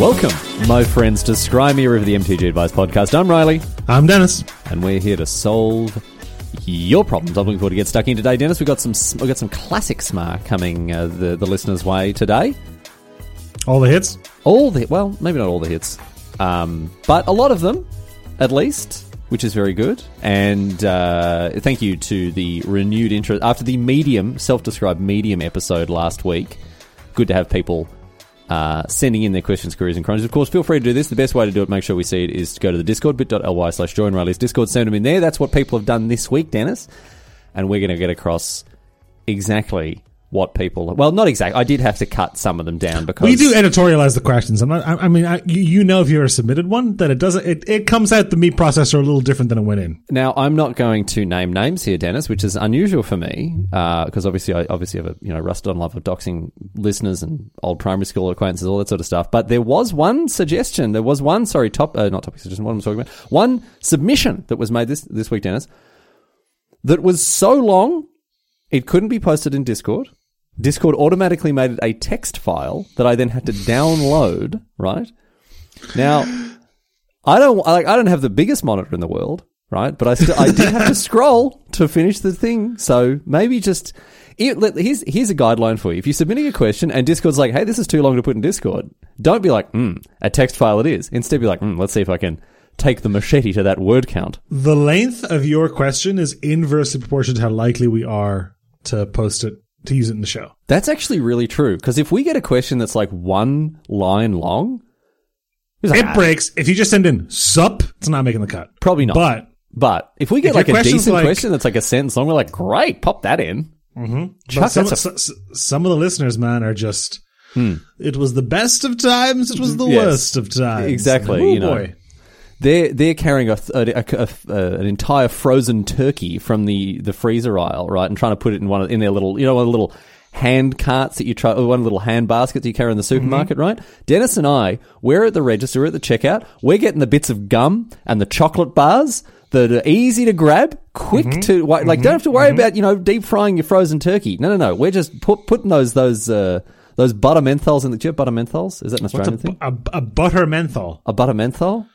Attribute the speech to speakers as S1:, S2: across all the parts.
S1: Welcome, my friends, to Scry Me of the MTG Advice Podcast. I'm Riley,
S2: I'm Denis.
S1: and we're here to solve your problems. I'm looking forward to get stuck in today, Denis. We've got some we've got some classic SMaR coming uh, the the listeners' way today.
S2: All the hits.
S1: All the well, maybe not all the hits, um, but a lot of them, at least, which is very good. And uh, thank you to the renewed interest after the medium self-described medium episode last week. Good to have people uh, sending in their questions, queries, and crunches. Of course, feel free to do this. The best way to do it, make sure we see it, is to go to the Discord, bit.ly slash join Riley's Discord, send them in there. That's what people have done this week, Denis. And we're going to get across exactly what people. Well, not exactly. I did have to cut some of them down because
S2: We do editorialize the questions. I'm not, I, I mean, I, you, know, if you're a submitted one, that it doesn't. It, it comes out the meat processor a little different than it went in.
S1: Now, I'm not going to name names here, Denis, which is unusual for me because obviously, I obviously have a you know rusted on love of doxing listeners and old primary school acquaintances, all that sort of stuff. But there was one suggestion. There was one, sorry, top uh, not topic suggestion. What I'm talking about? One submission that was made this this week, Denis, that was so long it couldn't be posted in Discord. Discord automatically made it a text file that I then had to download. Right now, I don't like I don't have the biggest monitor in the world, right? But I still I did have to scroll to finish the thing. So maybe just it, here's here's a guideline for you. If you're submitting a question and Discord's like, "Hey, this is too long to put in Discord," don't be like, "Hmm, a text file it is." Instead, be like, "Hmm, let's see if I can take the machete to that word count."
S2: The length of your question is inversely proportional to how likely we are to post it to use it in the show.
S1: That's actually really true because if we get a question that's like one line long, like,
S2: It
S1: "Ah,
S2: breaks if you just send in sup. It's not making the cut.
S1: probably not.
S2: But
S1: But if we get
S2: If
S1: like a decent
S2: like-
S1: question that's like a sentence long, we're like, great, pop that in. Mm-hmm.
S2: but
S1: Chuck,
S2: some,
S1: that's a-
S2: s- s- some of the listeners, man, are just. Hmm. It was the best of times. It was mm-hmm. the
S1: Yes.
S2: worst of times.
S1: Exactly,
S2: Oh,
S1: you know.
S2: boy.
S1: They're they're carrying a, a, a- a- an entire frozen turkey from the, the freezer aisle, right, and trying to put it in one of, in their little you know one of the little hand carts that you try, or one of the little hand baskets you carry in the mm-hmm. supermarket, right? Denis and I, we're at the register, we're at the checkout, we're getting the bits of gum and the chocolate bars that are easy to grab, quick mm-hmm. to wa- like. Don't have to worry mm-hmm. about you know deep frying your frozen turkey. No, no, no. We're just put, putting those those uh, those butter menthols in the. Do you have butter menthols? Is that an
S2: What's
S1: Australian
S2: a,
S1: thing?
S2: a, a butter menthol?
S1: A butter menthol?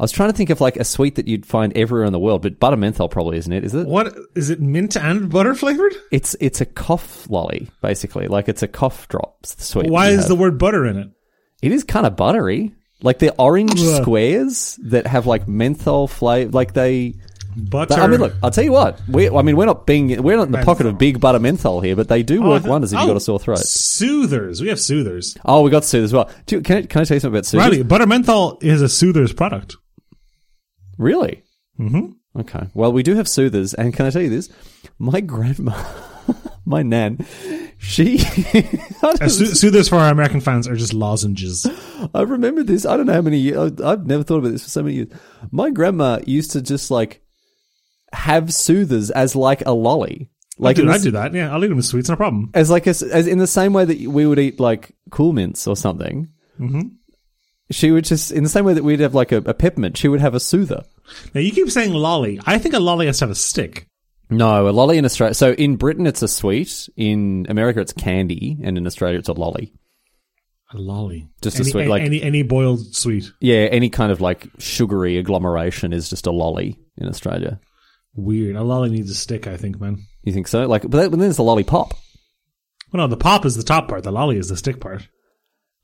S1: I was trying to think of like a sweet that you'd find everywhere in the world, but butter menthol probably isn't it? Is it?
S2: What is it? Mint and butter flavored?
S1: It's it's a cough lolly basically, like it's a cough drops sweet.
S2: Why is the word butter in it?
S1: It is kind of buttery, like they're orange
S2: Ugh.
S1: squares that have like menthol flavor. Like they,
S2: Butter.
S1: I mean, look, I'll tell you what. We, I mean, we're not being we're not in the pocket of big butter menthol here, but they do oh, work
S2: th-
S1: wonders if you've
S2: oh,
S1: got a oh, sore throat.
S2: Soothers. We have soothers.
S1: Oh, we got soothers. as well. Do, can I, can I tell you something about Sooth?
S2: Riley, butter menthol is a soother's product.
S1: Really? Mm-hmm. Okay. Well, we do have soothers, and can I tell you this? My grandma, my nan, she.
S2: Uh, soo- soothers for our American fans are just lozenges.
S1: I remember this. I don't know how many years. I've never thought about this for so many years. My grandma used to just like have soothers as like a lolly, like
S2: I do,
S1: in
S2: I do that. Yeah, I'll eat them with sweets, no problem.
S1: as like a, as in the same way that we would eat like cool mints or something. Mm-hmm. She would just in the same way that we'd have like a, a peppermint. She would have a soother.
S2: Now you keep saying lolly. I think a lolly has to have a stick.
S1: No, a lolly in Australia. So in Britain, it's a sweet. In America, it's candy, and in Australia, it's a lolly.
S2: A lolly.
S1: Just a sweet, like-
S2: any any boiled sweet.
S1: Yeah, any kind of like sugary agglomeration is just a lolly in Australia.
S2: Weird. A lolly needs a stick. I think, man.
S1: You think so? Like, but then there's a lollipop.
S2: Well, no, the pop is the top part. The lolly is the stick part.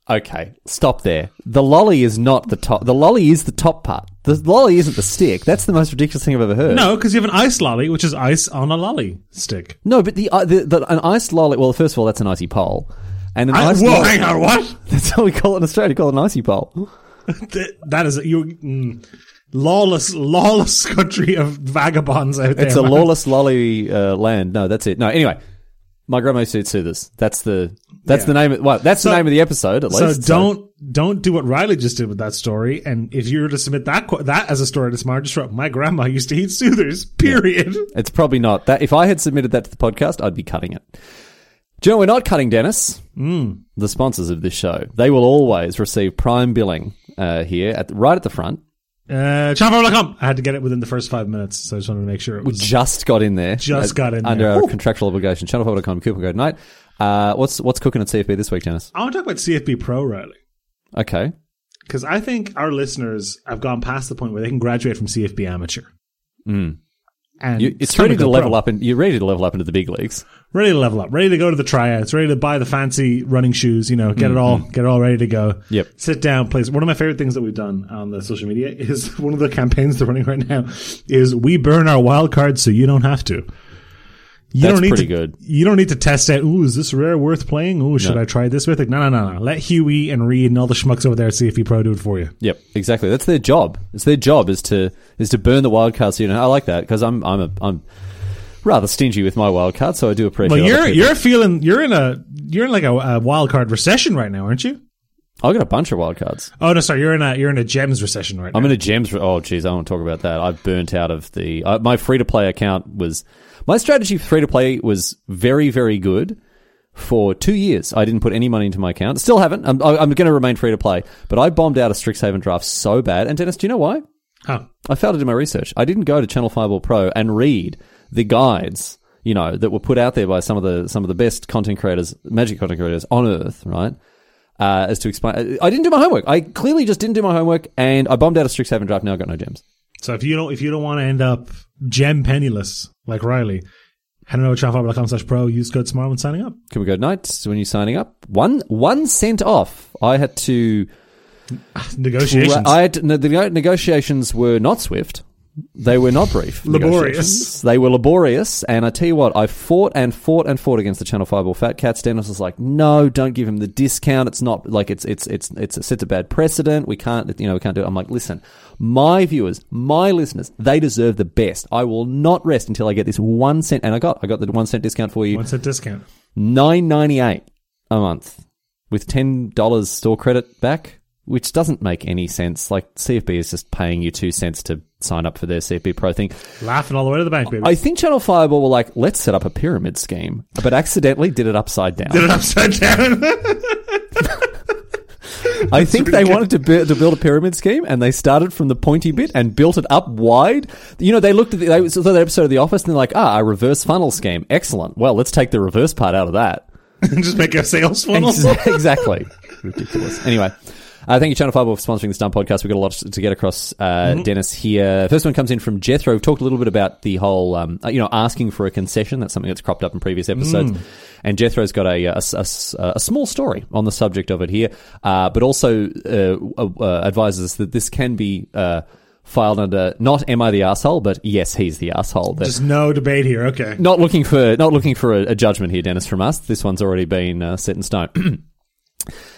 S1: Okay, stop there. The lolly is not the top. The lolly is the top part. The lolly isn't the stick. That's the most ridiculous thing I've ever heard.
S2: No, because you have an ice lolly, which is ice on a lolly stick.
S1: no, but the, uh, the, the an ice lolly. Well, first of all, that's an icy pole, and an
S2: I,
S1: iced
S2: whoa,
S1: lolly.
S2: hang on, what?
S1: That's how we call it in Australia. We call it an icy pole.
S2: That is you mm, lawless, lawless country of vagabonds out there.
S1: It's a
S2: man.
S1: lawless lolly uh, land. No, that's it. No, anyway, my grandma used to eat soothers. That's the that's
S2: Yeah.
S1: the name. Of, well, that's
S2: So-
S1: the name of the episode at
S2: So
S1: least.
S2: So don't don't do what Riley just did with that story. And if you were to submit that that as a story to SMaR, just write, my grandma used to eat soothers. Period.
S1: It's probably not that. If I had submitted that to the podcast, I'd be cutting it. Do you know we're not cutting, Denis? Mm. The sponsors of this show. They will always receive prime billing uh, here at right at the front.
S2: Uh, channelfireball.com. I had to get it within the first five minutes, so I just wanted to make sure it
S1: We just got in there.
S2: Just got in there.
S1: under
S2: there.
S1: our
S2: Whew.
S1: contractual obligation. channelfireball.com, coupon code night. Uh, what's what's cooking at CFB this week, Denis?
S2: I want to talk about CFB Pro, Riley.
S1: Okay.
S2: because I think our listeners have gone past the point where they can graduate from CFB amateur. And
S1: You, it's ready to
S2: go
S1: level
S2: pro.
S1: up, and you're ready to level up into the big leagues.
S2: ready to level up, ready to go to the tryouts, ready to buy the fancy running shoes. You know, get it all, get it all ready to go.
S1: Mm-hmm. Yep.
S2: Sit down, please. One of my favorite things that we've done on the social media is one of the campaigns they're running right now is we burn our wild cards so you don't have to. You
S1: That's
S2: don't need
S1: pretty
S2: to,
S1: good.
S2: You don't need to test out. Ooh, is this rare worth playing? Ooh, should
S1: No.
S2: I try this with it? No, no, no, no. Let Huey and Reed and all the schmucks over there CFB Pro do it for you.
S1: Yep, exactly. That's their job. It's their job is to is to burn the wild cards. You know, I like that because I'm I'm a, I'm rather stingy with my wild cards, so I do appreciate.
S2: Well, you're you're feeling you're in a you're in like a, a wild card recession right now, aren't you?
S1: I got a bunch of wild cards.
S2: Oh no, sorry, you're in a you're in a gems recession right now.
S1: I'm in a gems. Oh, geez, I won't talk about that. I've burnt out of the uh, my free to play account was my strategy for free to play was very very good for two years. I didn't put any money into my account. Still haven't. I'm, I'm going to remain free to play, but I bombed out a Strixhaven draft so bad. And Denis, do you know why?
S2: Huh.
S1: I failed to do my research. I didn't go to Channel Fireball Pro and read the guides, you know, that were put out there by some of the some of the best content creators, magic content creators on earth, right? Uh, as to explain, I didn't do my homework. I clearly just didn't do my homework, and I bombed out a Strixhaven draft. Now I've got no gems.
S2: So if you don't if you don't want to end up gem penniless like Riley, head on over to channelfireball.com slash pro. Use code SMART when signing up.
S1: Can we go tonight when you're signing up? One one cent off. I had to.
S2: Negotiations.
S1: I had to, no, the negotiations were not swift. They were not brief.
S2: Laborious.
S1: They were laborious, and I tell you what, I fought and fought and fought against the Channel Fireball Fat Cats. Denis was like, "No, don't give him the discount. It's not like it's it's it's it's it sets a bad precedent. We can't, you know, we can't do it." I'm like, "Listen, my viewers, my listeners, they deserve the best. I will not rest until I get this one cent. And I got I got the one cent discount for you,
S2: What's that discount?
S1: nine ninety eight a month with ten dollars store credit back, which doesn't make any sense. Like CFB is just paying you two cents to sign up for their CFB Pro thing.
S2: Laughing all the way to the bank, baby.
S1: I think Channel Fireball were like, let's set up a pyramid scheme, but accidentally did it upside down.
S2: Did it upside down.
S1: I think they wanted to, bu- to build a pyramid scheme, and they started from the pointy bit and built it up wide. You know, they looked at the, they saw that episode of The Office, and they're like, ah, a reverse funnel scheme, excellent. Well, let's take the reverse part out of that.
S2: And just make a sales funnel.
S1: Exactly. Ridiculous. Anyway. Uh, thank you, Channel Fireball, for sponsoring this dumb podcast. We've got a lot to get across, uh, Denis, here. First one comes in from Jethro. We've talked a little bit about the whole, um, uh, you know, asking for a concession. That's something that's cropped up in previous episodes. And Jethro's got a, a, a- a small story on the subject of it here, uh, but also uh, uh, advises us that this can be uh, filed under not "Am I the asshole?" but "Yes, he's the asshole."
S2: Just no debate here. Okay.
S1: not looking for not looking for a, a judgment here, Denis, from us. This one's already been uh, set in stone.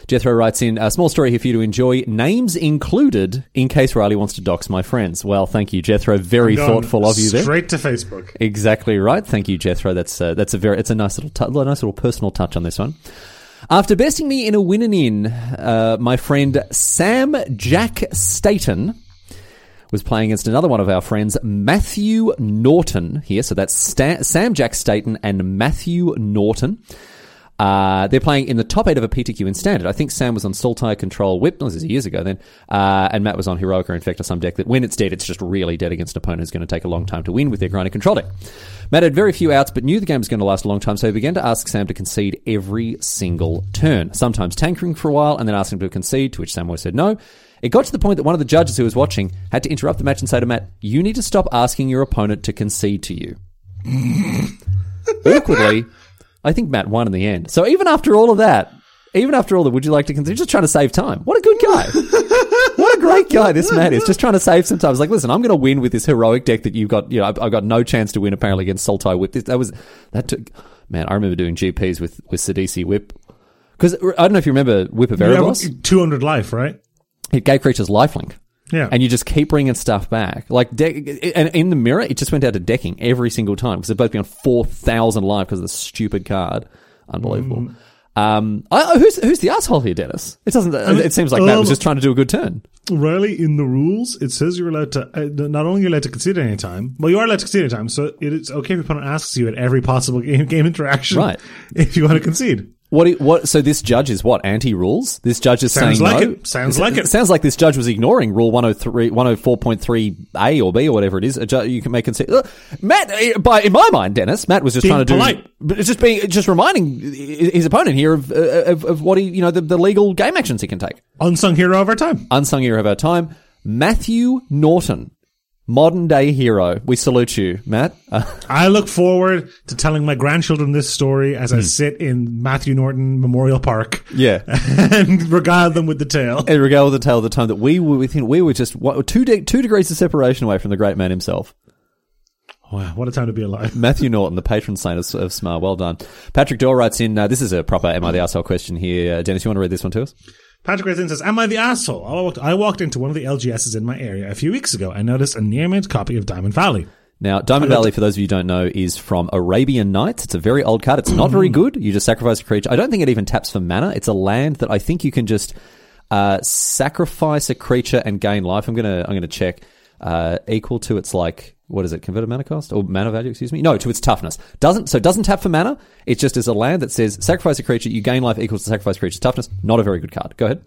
S1: Jethro writes in a small story here for you to enjoy. Names included in case Riley wants to dox my friends. Well, thank you, Jethro. Very thoughtful of you there.
S2: Straight to Facebook.
S1: Exactly right. Thank you, Jethro. That's uh, that's a very it's a nice little tu- nice little personal touch on this one. After besting me in a win and in, uh, my friend Sam Jack Staten was playing against another one of our friends, Matthew Norton. Here, so that's Sta- Sam Jack Staten and Matthew Norton. Uh, they're playing in the top eight of a PTQ in standard. I think Sam was on Sultai Control Whip. This is years ago then. Uh, and Matt was on heroic Heroica Infector, some deck that when it's dead, it's just really dead against an opponent who's going to take a long time to win with their grinder control deck. Matt had very few outs, but knew the game was going to last a long time, so he began to ask Sam to concede every single turn. Sometimes tankering for a while, and then asking him to concede, to which Sam always said no. It got to the point that one of the judges who was watching had to interrupt the match and say to Matt, You need to stop asking your opponent to concede to you. Awkwardly, I think Matt won in the end. So even after all of that, even after all that, would you like to consider just trying to save time? What a good guy. what a great guy this Matt is. Just trying to save some time. It's like, listen, I'm going to win with this heroic deck that you've got. You know, I've, I've got no chance to win apparently against Sultai Whip. This, that was that took. Man, I remember doing GPs with with Sidisi Whip because I don't know if you remember Whip of
S2: Yeah,
S1: Erebos.
S2: 200 life, right?
S1: It gave creatures lifelink.
S2: Yeah.
S1: And you just keep bringing stuff back. Like, de- and in the mirror, it just went out to decking every single time because they'd both be on 4,000 life because of the stupid card. Unbelievable.
S2: Mm.
S1: Um, I, who's, who's the asshole here, Denis? It doesn't, it seems like Matt was
S2: um,
S1: just trying to do a good turn.
S2: Riley, in the rules, it says you're allowed to, uh, not only you're allowed to concede at any time, well, you are allowed to concede at any time, so it is okay if your opponent asks you at every possible game, game interaction
S1: Right.
S2: if you want to concede.
S1: What? What? So this judge is what anti rules? This judge is
S2: Sounds
S1: saying
S2: like
S1: no.
S2: it. Sounds like it.
S1: Sounds like this judge was ignoring Rule 103, 104.3 A or B or whatever it is. A ju- You can make consent. Uh, Matt, uh, by in my mind, Denis, Matt was just
S2: Being
S1: trying to
S2: polite.
S1: do, just being, just reminding his opponent here of, uh, of of what he, you know, the, the legal game actions he can take.
S2: Unsung hero of our time.
S1: Unsung hero of our time, Matthew Norton, modern day hero. We salute you, Matt.
S2: I look forward to telling my grandchildren this story as
S1: Hmm.
S2: I sit in Matthew Norton Memorial Park
S1: yeah.
S2: and regale them with the tale.
S1: and regale with the tale of the time that we were within, we were just what, two de- two degrees of separation away from the great man himself.
S2: Wow, what a time to be alive.
S1: Matthew Norton, the patron saint of, of SMaR. Well done. Patrick Doyle writes in, uh, this is a proper Am I the Arsehole question here. Uh, Denis, you want to read this one to us?
S2: Patrick writes in says, Am I the asshole? I walked, I walked into one of the LGSs in my area a few weeks ago and noticed a near mint copy of Diamond Valley.
S1: Now, Diamond Valley, for those of you who don't know, is from Arabian Nights. It's a very old card. It's not very good. You just sacrifice a creature. I don't think it even taps for mana. It's a land that I think you can just uh, sacrifice a creature and gain life. I'm gonna I'm gonna check uh, equal to its like what is it converted mana cost or mana value? Excuse me. No, to its toughness. Doesn't so it doesn't tap for mana. It just is a land that says sacrifice a creature. You gain life equals to sacrifice creature's toughness. Not a very good card. Go ahead.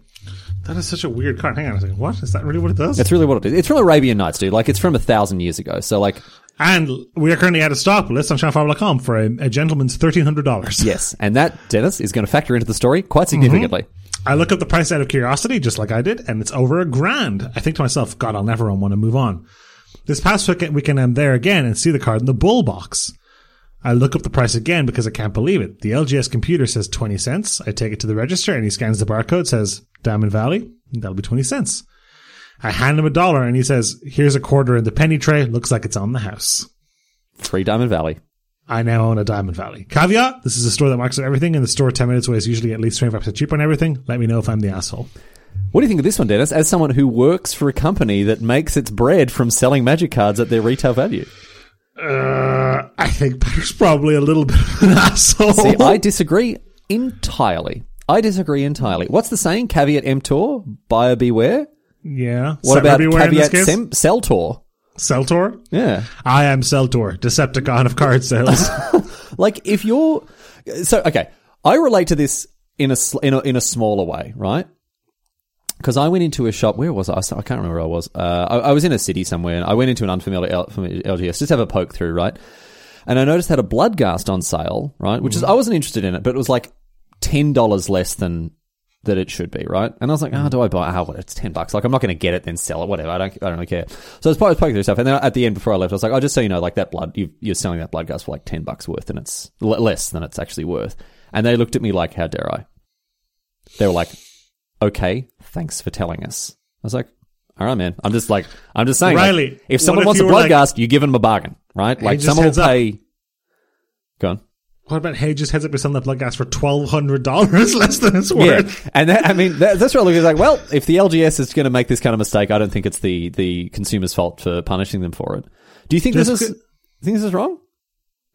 S2: That is such a weird card. Hang on a second. What? Is that really what it does?
S1: That's really what it is. It's from Arabian Nights, dude. Like it's from a thousand years ago. So like
S2: and we are currently at a stock. List on ShopFarm.com for a, a gentleman's $1,300.
S1: yes, and that Denis is going to factor into the story quite significantly.
S2: I look up the price out of curiosity, just like I did, and it's over a grand. I think to myself, God, I'll never one and move on. This past weekend, weekend I'm there again and see the card in the bull box. I look up the price again because I can't believe it. The LGS computer says 20 cents. I take it to the register and he scans the barcode, says Diamond Valley. That'll be 20 cents. I hand him a dollar and he says, here's a quarter in the penny tray. Looks like it's on the house.
S1: Free Diamond Valley.
S2: I now own a Diamond Valley. Caveat, this is a store that marks out everything and the store 10 minutes away is usually at least 25% cheaper on everything. Let me know if I'm the asshole.
S1: What do you think of this one, Denis? As someone who works for a company that makes its bread from selling magic cards at their retail value.
S2: Uh, I think Patrick's probably a little bit of an asshole.
S1: See, I disagree entirely. I disagree entirely. What's the saying? Caveat emptor, buyer beware.
S2: yeah.
S1: What about caveat sem- celtor?
S2: Celtor?
S1: Yeah.
S2: I am Celtor, Decepticon of card sales.
S1: Like if you're so okay, I relate to this in a in a, in a smaller way, right? Because I went into a shop. Where was I? I can't remember where I was. Uh, I, I was in a city somewhere, and I went into an unfamiliar L- LGS just have a poke through, right? And I noticed had a Bloodghast on sale, right? Which is I wasn't interested in it, but it was like ten dollars less than that it should be, right? And I was like, oh, do I buy? Ah, oh, what? It's ten bucks. Like, I'm not going to get it, then sell it, whatever. I don't, I don't really care. So I was poking through stuff, and then at the end, before I left, I was like, oh, just so you know, like that blood, you, you're selling that Bloodghast for like ten bucks worth, and it's l- less than it's actually worth. And they looked at me like, how dare I? They were like, okay, thanks for telling us. I was like, all right, man. I'm just like, I'm just saying, like, if someone
S2: if
S1: wants a blood
S2: like-
S1: gas, you give them a bargain, right? Like someone will
S2: heads up.
S1: pay. Go on.
S2: What about Hey just heads up you're selling that Bloodghast for $1,200 less than it's worth?
S1: Yeah, and that, I mean that, that's what I look at. Like, well, if the LGS is going to make this kind of mistake, I don't think it's the the consumer's fault for punishing them for it. Do you think this
S2: Just
S1: is?
S2: c-
S1: you think this is wrong?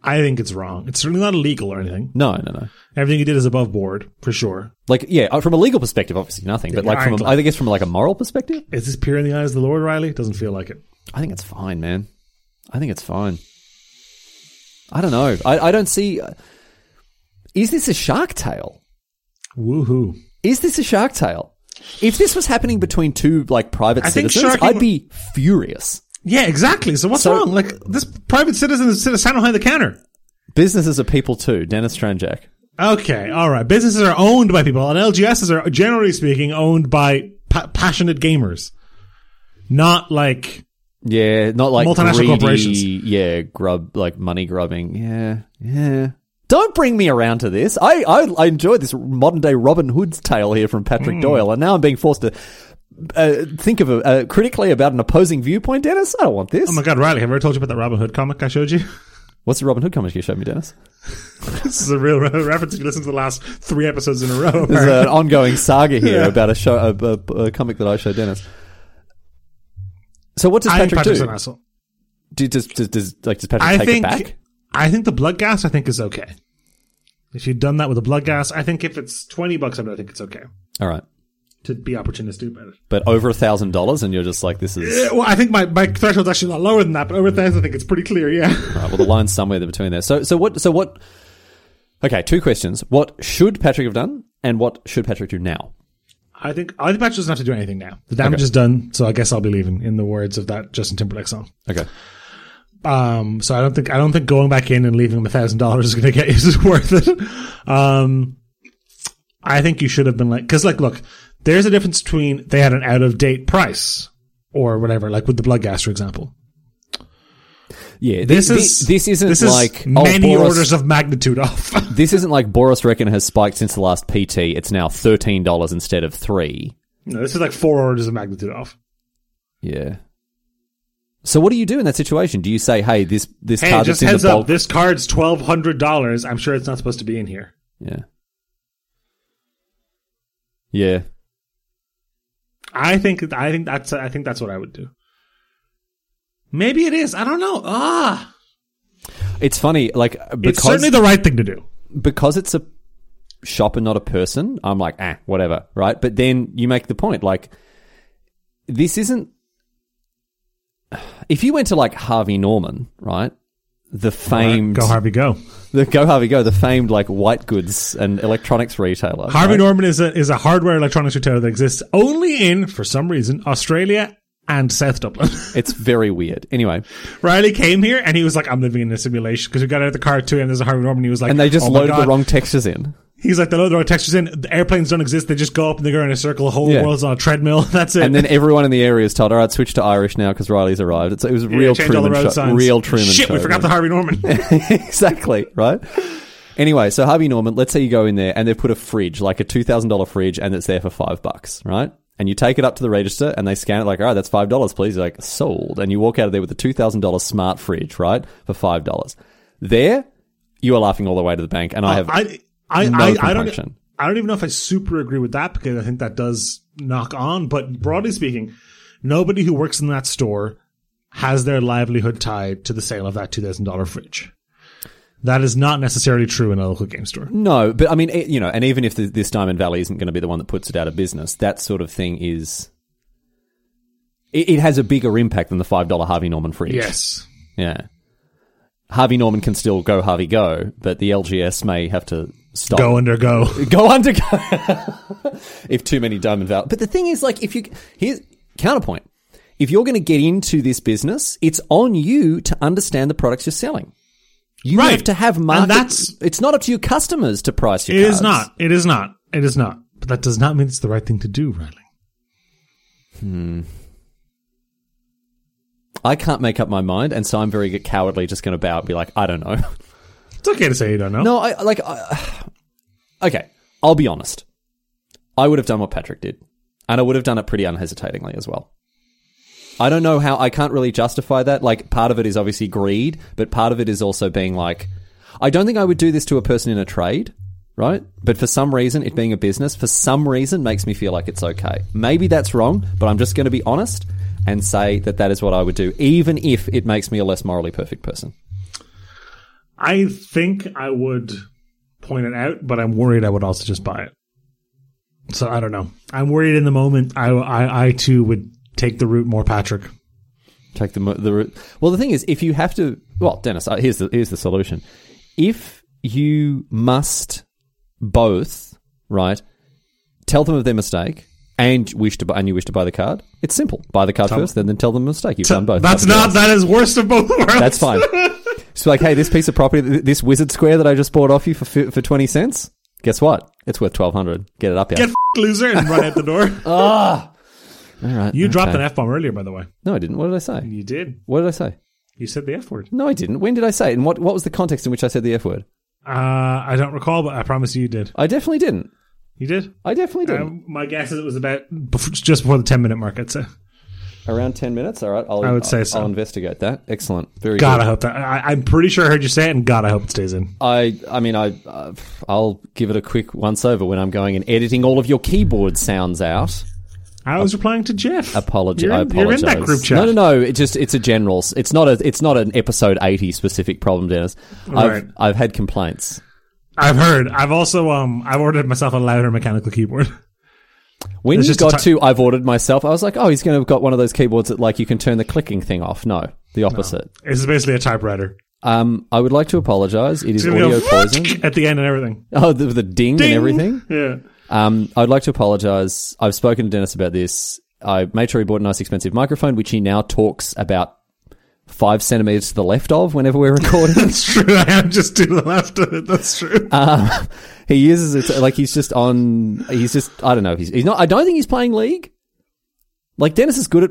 S2: I think it's wrong. It's certainly not illegal or anything.
S1: No, no, no.
S2: Everything he did is above board, for sure.
S1: Like, yeah, uh, from a legal perspective, obviously nothing. But like, from a. I guess from like a moral perspective,
S2: Is this pure in the eyes of the Lord, Riley? Doesn't feel like it.
S1: I think it's fine, man. I think it's fine. I don't know. I, I don't see. uh, Is this a Shark Tale?
S2: Woohoo.
S1: Is this a Shark Tale? If this was happening between two like private
S2: I think
S1: citizens,
S2: sharking-
S1: I'd be furious.
S2: Yeah, exactly. So what's
S1: So-
S2: wrong? Like, this private citizen is sitting behind the counter.
S1: Businesses are people too. Denis Stranjak.
S2: Okay, all right. Businesses are owned by people, and LGSs are generally speaking owned by pa- passionate gamers, not like
S1: Yeah, not like
S2: Multinational
S1: greedy,
S2: corporations.
S1: Yeah, grub like money grubbing. Yeah, yeah. Don't bring me around to this. I I, I enjoyed this modern day Robin Hood's tale here from Patrick
S2: Hmm.
S1: Doyle, and now I'm being forced to uh, think of a, uh, critically about an opposing viewpoint. Denis, I don't want this.
S2: Oh my god, Riley, have I ever told you about that Robin Hood comic I showed you?
S1: What's the Robin Hood comic you showed me, Denis?
S2: this is a real reference if you listen to the last three episodes in a row.
S1: There's an ongoing saga here
S2: Yeah.
S1: about a show, a, a, a comic that I showed Denis. So what does
S2: I
S1: Patrick do?
S2: an asshole.
S1: do does, does, does like does Patrick
S2: I
S1: take
S2: think
S1: it back?
S2: I think the Bloodghast I think is okay. If you'd done that with a Bloodghast, I think if it's twenty bucks, I think it's okay
S1: All right.
S2: to be opportunistic about it.
S1: but over a thousand dollars, and you're just like, this is
S2: Yeah, well, I think my, my threshold's actually a lot lower than that, but over a thousand, I think it's pretty clear. Yeah,
S1: all right. Well, the line's somewhere in between there. So, so what? So what? Okay, two questions. What should Patrick have done, and what should Patrick do now?
S2: I think I think Patrick doesn't have to do anything now. The damage
S1: Okay.
S2: is done, so I guess I'll be leaving. In the words of that Justin Timberlake song.
S1: Okay.
S2: Um, so I don't think I don't think going back in and leaving him a thousand dollars is going to get you is worth it. Um, I think you should have been like because like look, there's a difference between they had an out of date price or whatever, like with the Bloodghast, for example.
S1: Yeah,
S2: This
S1: thi- thi-
S2: is
S1: this isn't
S2: this is
S1: like oh,
S2: many
S1: Boris-
S2: orders of magnitude off.
S1: This isn't like Boros Reckoner has spiked since the last PT. It's now thirteen dollars instead of three.
S2: no, this is like four orders of magnitude off.
S1: Yeah. So what do you do in that situation? Do you say, "Hey, this this
S2: Hey,
S1: card
S2: just heads
S1: the bulk"?
S2: up, this card's twelve hundred dollars. I'm sure it's not supposed to be in here.
S1: yeah. Yeah.
S2: I think I think that's I think that's what I would do. Maybe it is. I don't know. Ah,
S1: It's funny, like
S2: it's certainly the right thing to do.
S1: because it's a shop and not a person, I'm like, ah, whatever, right? But then you make the point, like, this isn't. If you went to like Harvey Norman, right? The famed,
S2: Go Harvey, go.
S1: the Go Harvey Go, the famed like white goods and electronics retailer.
S2: Harvey
S1: right?
S2: Norman is a is a hardware electronics retailer that exists only in, for some reason, Australia and South Dublin.
S1: It's very weird. Anyway,
S2: Riley came here and he was like, "I'm living in a simulation" because we got out of the car too, and there's a Harvey Norman. He was like,
S1: and they just
S2: "Oh
S1: loaded the wrong textures in.
S2: He's like, "They load the wrong textures in. The airplanes don't exist. They just go up and they go in a circle. The whole
S1: Yeah.
S2: world's on a treadmill. That's it."
S1: And then everyone in the area is told, "All right, switch to Irish now because Riley's arrived." It's, it was a
S2: Yeah,
S1: real
S2: the
S1: Truman show.
S2: signs.
S1: Real Truman
S2: Shit,
S1: show.
S2: we forgot
S1: yeah.
S2: the Harvey Norman.
S1: exactly, right? Anyway, so Harvey Norman, let's say you go in there and they've put a fridge, like a $2,000 fridge, and it's there for five bucks, right? And you take it up to the register and they scan it like, all right, that's $5, please. You're like, sold. And you walk out of there with a $2,000 smart fridge, right? For $5. There, you are laughing all the way to the bank. And I have,
S2: I I
S1: no
S2: I, I don't. I don't even know if I super agree with that because I think that does knock on. But broadly speaking, nobody who works in that store has their livelihood tied to the sale of that two thousand dollar fridge. That is not necessarily true in a local game store.
S1: no, but I mean, it, you know, and even if the, this Diamond Valley isn't going to be the one that puts it out of business, that sort of thing is, it, it has a bigger impact than the $5 Harvey Norman fridge.
S2: Yes.
S1: Yeah. Harvey Norman can still go Harvey go, but the LGS may have to stop.
S2: Go under go.
S1: go under go. if too many Diamond Valley. But the thing is, like, if you here's counterpoint. If you're going to get into this business, it's on you to understand the products you're selling. You
S2: Right.
S1: have to have
S2: And that's-
S1: it's not up to your customers to price your
S2: It
S1: cards.
S2: is not. It is not. It is not. But that does not mean it's the right thing to do, Riley. Hmm.
S1: I can't make up my mind, and so I'm very cowardly, just going to bow and be like, I don't know.
S2: It's okay to say you don't know.
S1: No, I like. I, okay, I'll be honest. I would have done what Patrick did, and I would have done it pretty unhesitatingly as well. I don't know how. I can't really justify that. Like, part of it is obviously greed, but part of it is also being like, I don't think I would do this to a person in a trade, right? But for some reason, it being a business, for some reason, makes me feel like it's okay. Maybe that's wrong, but I'm just going to be honest and say that that is what I would do, even if it makes me a less morally perfect person.
S2: I think I would point it out, but I'm worried I would also just buy it. So I don't know. I'm worried in the moment. I I, I too would take the route more Patrick.
S1: Take the the route. Well, the thing is, if you have to, well, Dennis, uh, here's the here's the solution. If you must both, right, tell them of their mistake and wish to buy, and you wish to buy the card, it's simple. Buy the card first, then then tell them the mistake. You've done both.
S2: That's not that is worst of both worlds.
S1: That's fine. It's like, hey, this piece of property, this wizard square that I just bought off you for for twenty cents. Guess what? It's worth twelve hundred. Get it up, here.
S2: Get f- loser and run out the door.
S1: All right.
S2: You dropped
S1: okay.
S2: an f bomb earlier, by the way.
S1: No, I didn't. What did I say?
S2: You did.
S1: What did I say?
S2: You said the f word.
S1: No, I didn't. When did I say it? And what what was the context in which I said the f word?
S2: Uh, I don't recall, but I promise you, you did.
S1: I definitely didn't.
S2: You did.
S1: I definitely didn't.
S2: Um, my guess is it was about just before the ten minute mark. I'd say.
S1: Around 10 minutes? All right. I'll,
S2: I would say
S1: I'll,
S2: so.
S1: I'll investigate that. Excellent. Very
S2: God, I hope that. I, I'm pretty sure I heard you say it, and God, I hope it stays in.
S1: I, I mean, I, uh, I'll give it a quick once over when I'm going and editing all of your keyboard sounds out.
S2: I was replying to Jeff.
S1: Apology.
S2: You're,
S1: I
S2: in- you're
S1: apologize.
S2: in that group chat.
S1: No, no, no. It just it's a general. It's not a it's not an episode 80 specific problem, Denis. I've
S2: Right.
S1: I've had complaints.
S2: I've heard. I've also um. I've ordered myself a louder mechanical keyboard.
S1: When
S2: It's
S1: you got
S2: ti-
S1: to I've ordered myself, I was like, oh, he's going to have got one of those keyboards that like you can turn the clicking thing off. No, the opposite.
S2: This is basically a typewriter.
S1: Um, I would like to apologise. It is audio
S2: go
S1: poison.
S2: at the end and everything.
S1: Oh, the, the ding,
S2: Ding.
S1: and everything.
S2: Yeah.
S1: Um, I'd like to apologise. I've spoken to Denis about this. I made sure he bought a nice expensive microphone, which he now talks about five centimeters to the left of whenever we're recording.
S2: That's true. I am just to the left of it. That's true.
S1: um, he uses it like he's just on. He's just I don't know. He's, he's not. I don't think he's playing League. Like Denis is good at.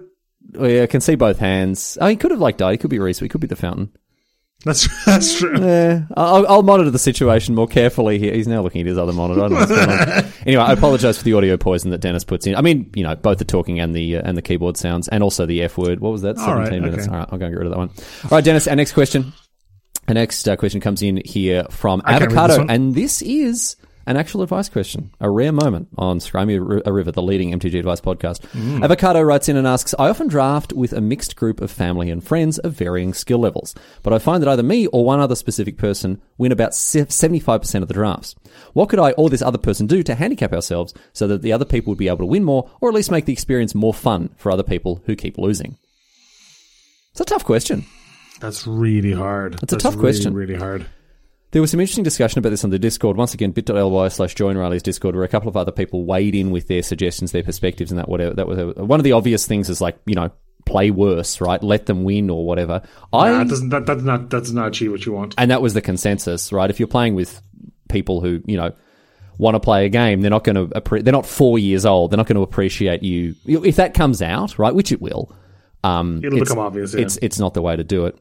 S1: Oh yeah, I can see both hands. Oh, he could have like died. He could be Reese. He could be the fountain.
S2: That's that's true.
S1: Yeah, I'll, I'll monitor the situation more carefully here. He's now looking at his other monitor. I don't know what's going on. Anyway, I apologise for the audio poison that Denis puts in. I mean, you know, both the talking and the uh, and the keyboard sounds, and also the F word. What was that?
S2: All right,
S1: Seventeen minutes.
S2: okay.
S1: All right, I'll go and get rid of that one. All right, Denis. Our next question. Our next uh, question comes in here from
S2: I can't this
S1: Avocado, and this is an actual advice question, a rare moment on Scry Me R- a River, the leading MTG advice podcast.
S2: Mm.
S1: Avocado writes in and asks, I often draft with a mixed group of family and friends of varying skill levels, but I find that either me or one other specific person win about 75% of the drafts. What could I or this other person do to handicap ourselves so that the other people would be able to win more, or at least make the experience more fun for other people who keep losing? It's a tough question.
S2: That's really hard.
S1: It's a
S2: That's
S1: tough
S2: really,
S1: question.
S2: Really hard.
S1: There was some interesting discussion about this on the Discord. Once again, bit.ly slash join Riley's Discord, where a couple of other people weighed in with their suggestions, their perspectives, and that whatever. That was one of the obvious things is like, you know, play worse, right? Let them win or whatever. I
S2: nah, doesn't that, that's not that's not achieve what you want.
S1: and that was the consensus, right? If you're playing with people who, you know, want to play a game, they're not going to they're not 4 years old. They're not going to appreciate you if that comes out, right? Which it will. Um
S2: It'll become obvious. Yeah.
S1: it's it's not the way to do it.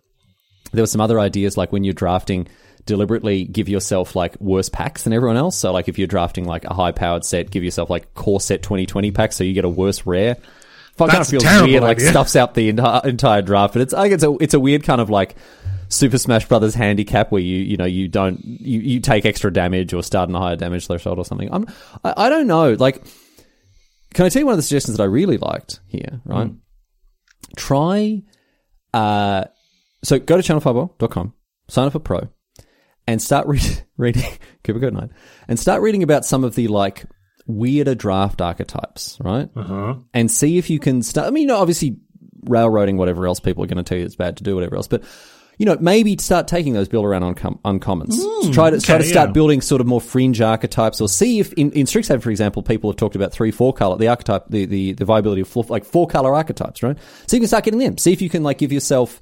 S1: There were some other ideas like when you're drafting, deliberately give yourself like worse packs than everyone else. So like if you're drafting like a high powered set, give yourself like core set 2020 packs so you get a worse rare. Fuck, kind of feels weird, like stuffs out the entire, entire draft. But it's I think it's a it's a weird kind of like Super Smash Brothers handicap where you you know you don't you, you take extra damage or start on a higher damage threshold or something. I'm I, I don't know. Like, can I tell you one of the suggestions that I really liked here? Right, try. Uh, so go to channelfireball.com, sign up for Pro, and start re- reading. Keep a good night, and start reading about some of the like weirder draft archetypes, right?
S2: uh-huh.
S1: and see if you can start. I mean, you know, obviously, railroading whatever else people are going to tell you it's bad to do, whatever else, but. You know, maybe start taking those build around uncom- uncommons. try to try to start
S2: yeah.
S1: building sort of more fringe archetypes, or see if in, in Strixhaven, for example, people have talked about three, four color, the archetype, the the, the viability of four, like four color archetypes, right? So you can start getting them. See if you can like give yourself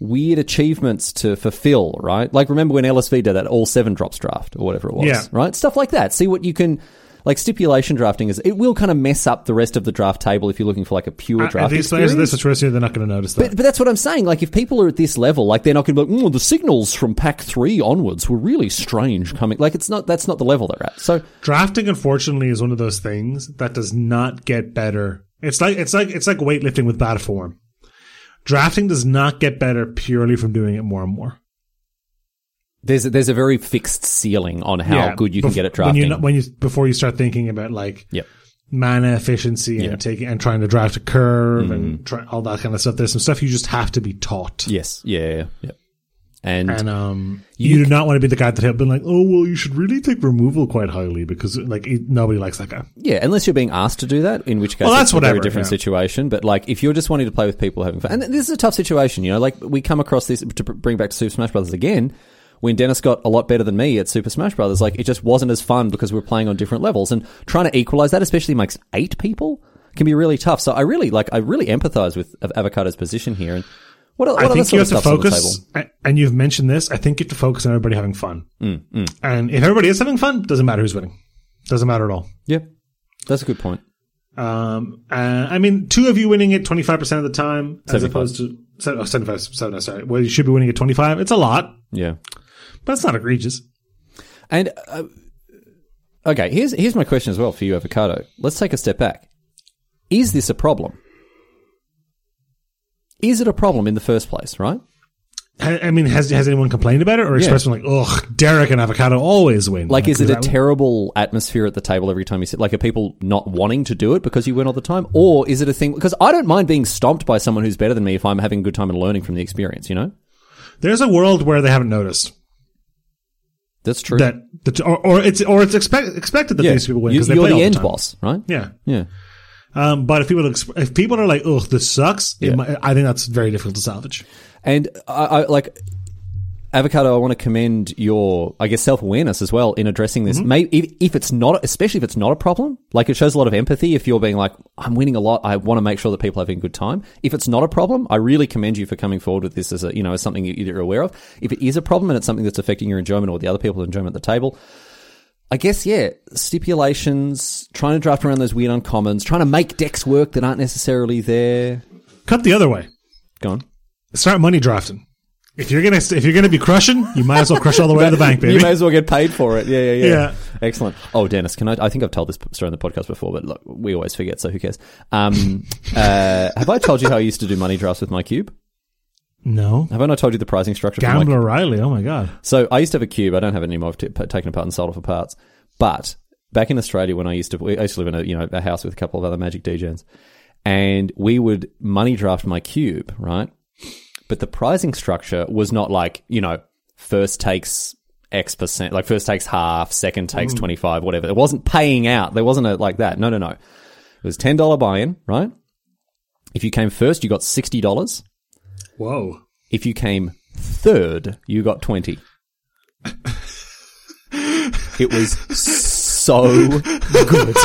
S1: weird achievements to fulfill, right? Like remember when LSV did that all seven drops draft or whatever it was,
S2: Yeah.
S1: right? Stuff like that. See what you can. Like stipulation drafting is, it will kind of mess up the rest of the draft table if you're looking for like a pure
S2: And
S1: draft
S2: these players of this they're not going to notice that.
S1: But, but that's what I'm saying. Like, if people are at this level, like they're not going to be like, mm, the signals from pack three onwards were really strange coming. Like, it's not. That's not the level they're at. So
S2: Drafting, unfortunately, is one of those things that does not get better. It's like it's like it's like weightlifting with bad form. Drafting does not get better purely from doing it more and more.
S1: there's a, there's a very fixed ceiling on how
S2: Yeah,
S1: good you can
S2: bef-
S1: get at drafting.
S2: when you when you before you start thinking about like
S1: Yep.
S2: mana efficiency.
S1: Mm-hmm.
S2: and taking and trying to draft a curve and try, all that kind of stuff. There's some stuff you just have to be taught.
S1: Yes. Yeah. Yeah. yeah. And,
S2: And um,
S1: You
S2: you, do not want to be the guy that have been like, oh well, you should really take removal quite highly because like it, nobody likes that guy.
S1: yeah, unless you're being asked to do that, in which case
S2: Well,
S1: it's
S2: that's
S1: a very different
S2: yeah.
S1: situation. But like, if you're just wanting to play with people having fun, and this is a tough situation, you know, like we come across this to bring back to Super Smash Brothers again. When Denis got a lot better than me at Super Smash Brothers, like it just wasn't as fun because we were playing on different levels and trying to equalize that, especially amongst eight people, can be really tough. So I really like, I really empathize with Av- Avocado's position here. And what, what
S2: I think you have to
S1: stuff's on the
S2: focus, and you've mentioned this. I think you have to focus on everybody having fun.
S1: Mm,
S2: And if everybody is having fun, doesn't matter who's winning. Doesn't matter at all.
S1: Yeah, that's a good point.
S2: Um, uh, I mean, two of you winning it 25% of the time as
S1: 75.
S2: opposed to oh, 75, 70, sorry. Well, you should be winning it 25. It's a lot,
S1: Yeah.
S2: but it's not egregious.
S1: And uh, okay, here's here's my question as well for you, Avocado. Let's take a step back. Is this a problem? Is it a problem in the first place? Right?
S2: I, mean, has has anyone complained about it or expressed like, ugh, Derek and Avocado always win?
S1: Like, is it a
S2: that-
S1: terrible atmosphere at the table every time you sit? Like, are people not wanting to do it because you win all the time, or is it a thing? Because I don't mind being stomped by someone who's better than me if I'm having a good time and learning from the experience. You know,
S2: There's a world where they haven't noticed
S1: that's true.
S2: that, the, or, or it's or it's expect, expected that
S1: yeah,
S2: these people win
S1: you,
S2: because they
S1: you're the end
S2: time.
S1: boss, right?
S2: Yeah.
S1: Yeah.
S2: Um, but if people exp- if people are like, ugh, this sucks,
S1: Yeah.
S2: might, I think that's very difficult to salvage.
S1: And I, I like Avocado, I want to commend your, I guess, self awareness as well in addressing this. Maybe if, if it's not, especially if it's not a problem, like it shows a lot of empathy. If you're being like, I'm winning a lot, I want to make sure that people are having a good time. If it's not a problem, I really commend you for coming forward with this as a, you know, as something that you're aware of. If it is a problem and it's something that's affecting your enjoyment or the other people's enjoyment at the table, I guess, yeah, stipulations, trying to draft around those weird uncommons, trying to make decks work that aren't necessarily there.
S2: Cut the other way.
S1: Go on.
S2: Start money drafting. If you're gonna if you're gonna be crushing, you might as well crush all the way to the bank, baby.
S1: You may as well get paid for it. Yeah, yeah, yeah.
S2: Yeah.
S1: Excellent. Oh, Denis, can I? I think I've told this story on the podcast before, but look, we always forget, so who cares? Um, uh, have I told you how I used to do money drafts with my cube?
S2: No.
S1: haven't I not told you the pricing structure? for my
S2: Gambler Riley. Oh my god.
S1: So I used to have a cube. I don't have it anymore. I've t- taken apart and sold it for parts. But back in Australia, when I used to, I used to live in a you know a house with a couple of other Magic DJs, and we would money draft my cube, right? But the pricing structure was not like you know first takes X percent, like first takes half, second takes mm. twenty five, whatever. It wasn't paying out. There wasn't a like that. No, no, no. It was ten dollar buy in, right? If you came first, you got sixty dollars.
S2: Whoa.
S1: If you came third, you got 20. it was so good.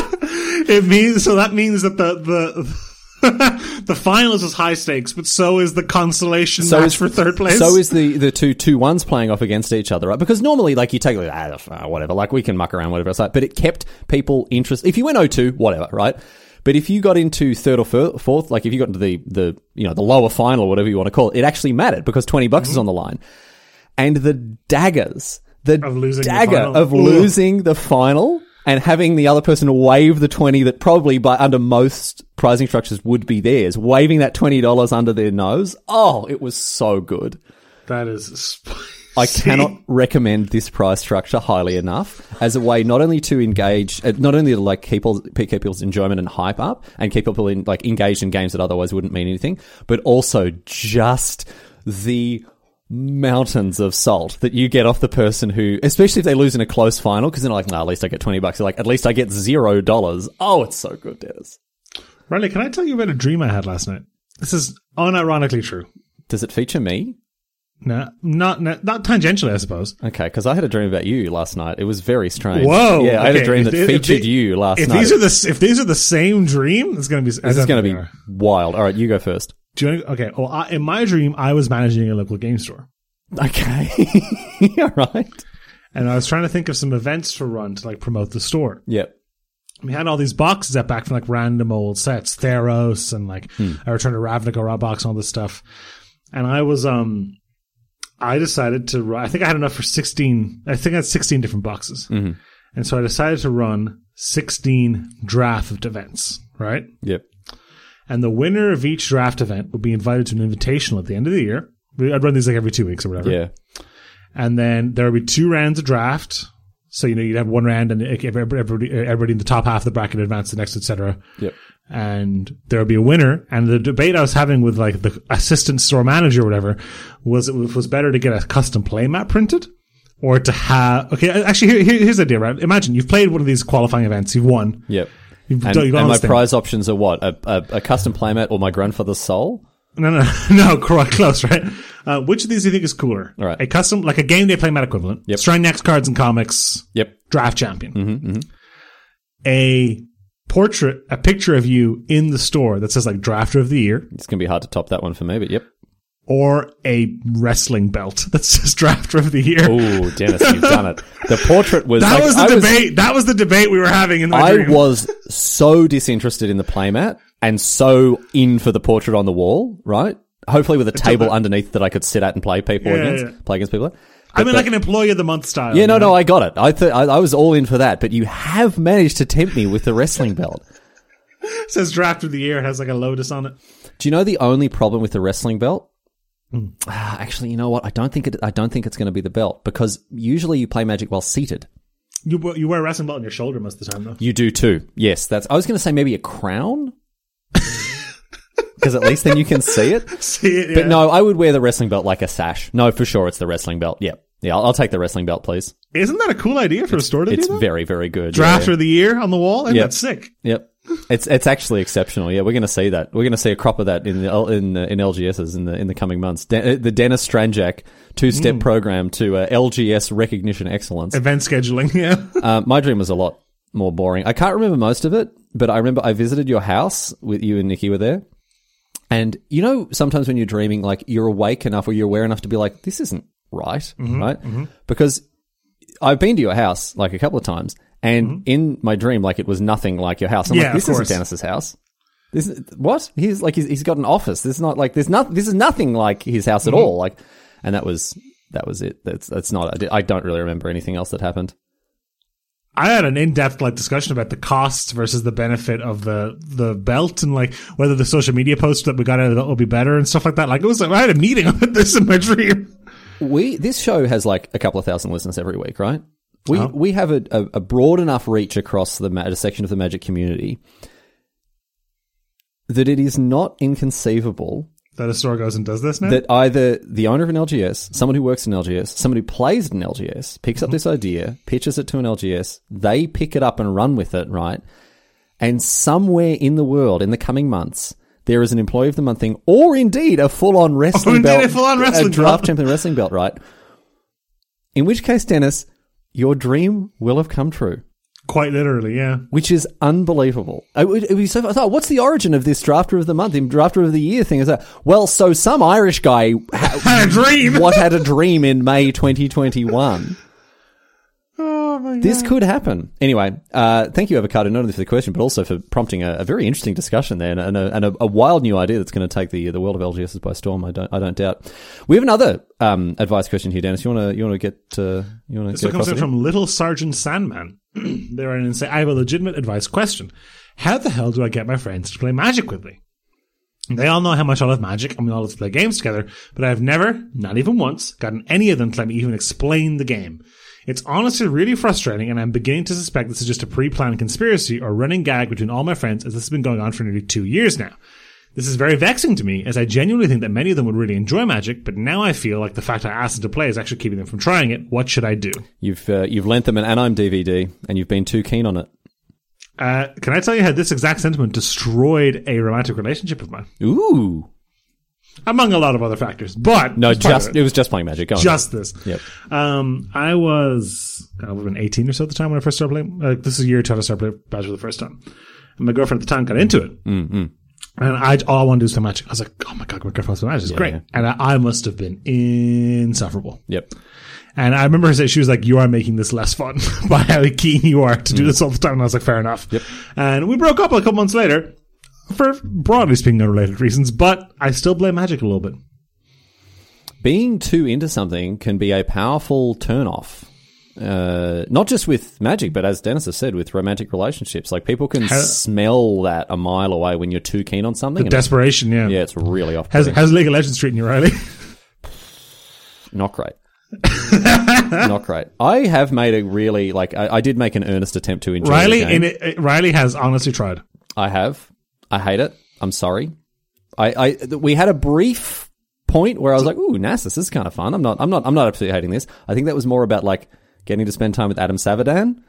S2: It means so that means that the the the finals is high stakes, but so is the consolation
S1: So
S2: match
S1: is
S2: for third place.
S1: So is the, the two two ones playing off against each other, right? Because normally, like, you take, like, ah, whatever, like, we can muck around, whatever it's like, but it kept people interested. If you went 0-2, whatever, right? But if you got into third or fir- fourth, like if you got into the, the, you know, the lower final, or whatever you want to call it, it actually mattered because 20 bucks
S2: Mm-hmm.
S1: is on the line. And the daggers, the
S2: Of losing the
S1: dagger
S2: final.
S1: of
S2: Ugh.
S1: losing the final and having the other person wave the 20 that probably by under most pricing structures would be theirs, waving that $20 under their nose. Oh, it was so good.
S2: that is.
S1: I cannot recommend this price structure highly enough as a way not only to engage, uh, not only to like keep, all, keep people's enjoyment and hype up and keep people in, like engaged in games that otherwise wouldn't mean anything, but also just the mountains of salt that you get off the person who, especially if they lose in a close final, because they're like, nah, at least I get 20 bucks. They're like, at least I get zero dollars. Oh, it's so good, Denis.
S2: Riley, can I tell you about a dream I had last night? This is unironically true.
S1: Does it feature me?
S2: No, not not, not tangentially, I suppose.
S1: Okay, because I had a dream about you last night. It was very strange.
S2: Whoa!
S1: Yeah, I had a dream that
S2: if
S1: featured you last
S2: If
S1: night.
S2: these are the if these are the same dream, it's going to be.
S1: This is going to be wild. All right, you go first.
S2: Do you, okay. Well, I, in my dream, I was managing a local game store,
S1: Okay. All right.
S2: and I was trying to think of some events to run to like promote the store.
S1: Yep.
S2: We had all these boxes at back from like random old sets, Theros and like
S1: Hmm.
S2: I returned to Ravnica Raw box and all this stuff. And I was um I decided to run I think I had enough for sixteen I think I had sixteen different boxes.
S1: Mm-hmm.
S2: And so I decided to run sixteen draft events, right?
S1: Yep.
S2: And the winner of each draft event would be invited to an invitational at the end of the year. I'd run these like every two weeks or whatever.
S1: Yeah.
S2: And then there would be two rounds of draft. So, you know, you'd have one round and everybody, everybody, everybody in the top half of the bracket advance the next, etc.
S1: Yep.
S2: And there would be a winner. And the debate I was having with like the assistant store manager or whatever was it was better to get a custom play playmat printed or to have, okay, actually, here, here- here's the idea, right? Imagine you've played one of these qualifying events, you've won.
S1: Yep.
S2: You've
S1: And,
S2: done- you've
S1: and my
S2: thing.
S1: prize options are what? A, a, a custom playmat or my grandfather's soul?
S2: No, no, no, quite close, right? Uh, which of these do you think is cooler?
S1: All right.
S2: A custom, like a game day playmat equivalent.
S1: Yep.
S2: Strike next cards and comics.
S1: Yep.
S2: Draft champion.
S1: Mm-hmm,
S2: A portrait, a picture of you in the store that says like drafter of the year,
S1: It's going to be hard to top that one for me, but yep.
S2: or a wrestling belt that says drafter of the year.
S1: Oh, Denis, you've done it. The portrait was
S2: that
S1: like,
S2: was the
S1: I
S2: debate. that was the debate we were having in my
S1: I
S2: dream.
S1: was so disinterested in the playmat and so in for the portrait on the wall, right? Hopefully with a table underneath that I could sit at and play people
S2: Yeah,
S1: against,
S2: yeah.
S1: play against people.
S2: I mean, like an employee of the month style.
S1: Yeah, no,
S2: you know?
S1: no, I got it. I, th- I I was all in for that, but you have managed to tempt me with the wrestling belt.
S2: It says draft of the year. It has like a lotus on it.
S1: Do you know the only problem with the wrestling belt? Ah, actually, you know what? I don't think it. I don't think it's going to be the belt because usually you play Magic while seated.
S2: You wear- you wear a wrestling belt on your shoulder most of the time, though.
S1: You do too. Yes, that's. I was going to say maybe a crown, because at least then you can see it.
S2: See it?
S1: But no, I would wear the wrestling belt like a sash. No, for sure, it's the wrestling belt. Yep. Yeah, I'll, I'll take the wrestling belt, please.
S2: Isn't that a cool idea for a store to
S1: It's
S2: do It's
S1: very, very good. Yeah,
S2: Drafter of the year on the wall? Isn't
S1: Yep.
S2: that sick?
S1: Yep. It's it's actually exceptional. Yeah, we're going to see that. We're going to see a crop of that in the in in LGSs in the in the coming months. Uh, the Denis Stranjak two step program to uh, LGS recognition excellence.
S2: Event scheduling, yeah.
S1: Uh, my dream was a lot more boring. I can't remember most of it, but I remember I visited your house with you and Nikki were there. And you know, sometimes when you're dreaming, like you're awake enough or you're aware enough to be like, this isn't right, mm-hmm. right? Mm-hmm. Because I've been to your house like a couple of times, and mm-hmm. in my dream, like it was nothing like your house. I'm
S2: Yeah,
S1: like, this isn't. Denis's house. This is, what? He's like he's, he's got an office. This is not like there's not. This is nothing like his house at all. Like, and that was that was it. That's that's not. I, don't really remember anything else that happened.
S2: I had an in-depth like discussion about the costs versus the benefit of the the belt and like whether the social media post that we got out of it will be better and stuff like that. Like it was, like I had a meeting about this in my dream.
S1: We this show has like a couple of thousand listeners every week, right? We uh-huh. we have a, a, a broad enough reach across the ma- a section of the magic community that it is not inconceivable
S2: That a store goes and does this now.
S1: that either the owner of an LGS, someone who works in LGS, someone who plays in LGS, picks up uh-huh. this idea, pitches it to an LGS, they pick it up and run with it, right? And somewhere in the world, in the coming months, there is an employee of the month thing, or indeed a full-on wrestling
S2: indeed,
S1: belt,
S2: a full-on wrestling
S1: draft
S2: belt.
S1: champion wrestling belt, right? In which case, Denis, your dream will have come true
S2: Quite literally, yeah.
S1: which is unbelievable. Would, it so. I thought, what's the origin of this drafter of the month, drafter of the year thing? Is that well? So some Irish guy ha-
S2: Had a dream.
S1: what had a dream in May 2021.
S2: Oh my
S1: This could happen. Anyway, uh, thank you, Avocado, not only for the question, but also for prompting a, a very interesting discussion there and, and, a, and a, a wild new idea that's going to take the the world of LGSs by storm. I don't I don't doubt. We have another um, advice question here, Denis. You want to you want to get uh, you want to
S2: This
S1: get
S2: comes in from Little Sergeant Sandman. they write in and say, I have a legitimate advice question. How the hell do I get my friends to play Magic with me? They all know how much I love Magic and we all love to play games together, but I've never, not even once, gotten any of them to let me even explain the game. It's honestly really frustrating and I'm beginning to suspect this is just a pre-planned conspiracy or running gag between all my friends as this has been going on for nearly two years now. This is very vexing to me, as I genuinely think that many of them would really enjoy Magic, but now I feel like the fact I asked them to play is actually keeping them from trying it. What should I do?
S1: You've uh, you've lent them an Anime DVD and you've been too keen on it.
S2: Uh, can I tell you how this exact sentiment destroyed a romantic relationship of mine?
S1: Ooh.
S2: Among a lot of other factors, but
S1: No,
S2: it's part of
S1: just
S2: it.
S1: it was just playing Magic. Go on.
S2: just this.
S1: Yep.
S2: Um, I was I would have been 18 or so at the time when I first started playing. Uh, this is a year till I started playing Badger for the first time. And my girlfriend at the time got into it. Mm-hmm. And I, all I wanted to do is play Magic. I was like, oh my God, my girlfriend wants to Magic. It's great.
S1: yeah.
S2: And I, I must have been insufferable.
S1: Yep.
S2: And I remember her saying, she was like, you are making this less fun by how keen you are to do this all the time. And I was like, fair enough.
S1: Yep.
S2: And we broke up a couple months later for broadly speaking unrelated reasons, but I still blame Magic a little bit.
S1: Being too into something can be a powerful turnoff. Uh, not just with magic, but as Denis has said, with romantic relationships. Like people can
S2: How-
S1: smell that a mile away when you're too keen on something.
S2: Desperation, yeah.
S1: yeah, it's really off.
S2: How's, how's League of Legends treating you, Riley?
S1: Not great. Not great. I have made a really like I, I did make an earnest attempt to enjoy
S2: Riley,
S1: the game.
S2: in it, Riley has honestly tried.
S1: I have. I hate it. I'm sorry. I, I we had a brief point where I was like, "Ooh, NAS, this is kind of fun." I'm not. I'm not. I'm not absolutely hating this. I think that was more about like getting to spend time with Adam Savadan.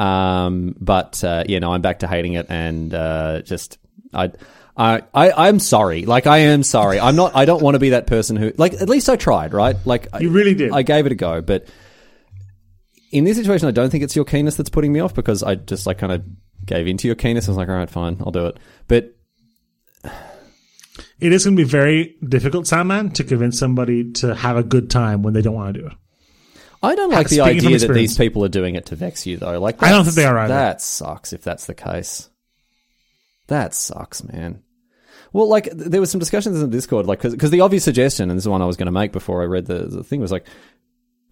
S1: Um, but uh, yeah, no, I'm back to hating it, and uh, just I. I, I, I'm sorry. Like, I am sorry. I'm not, I don't want to be that person who, like, at least I tried, right? Like,
S2: You really did.
S1: I gave it a go, but in this situation, I don't think it's your keenness that's putting me off because I just like kind of gave into your keenness. I was like, all right, fine, I'll do it. But
S2: It is going to be very difficult, Sandman, to convince somebody to have a good time when they don't want to do it.
S1: I don't like the
S2: Speaking from
S1: idea that these people are doing it to vex you, though. Like,
S2: I don't think they are either.
S1: That sucks if that's the case. That sucks, man. Well, like there was some discussions in the Discord, like because the obvious suggestion, and this is one I was going to make before I read the, the thing, was like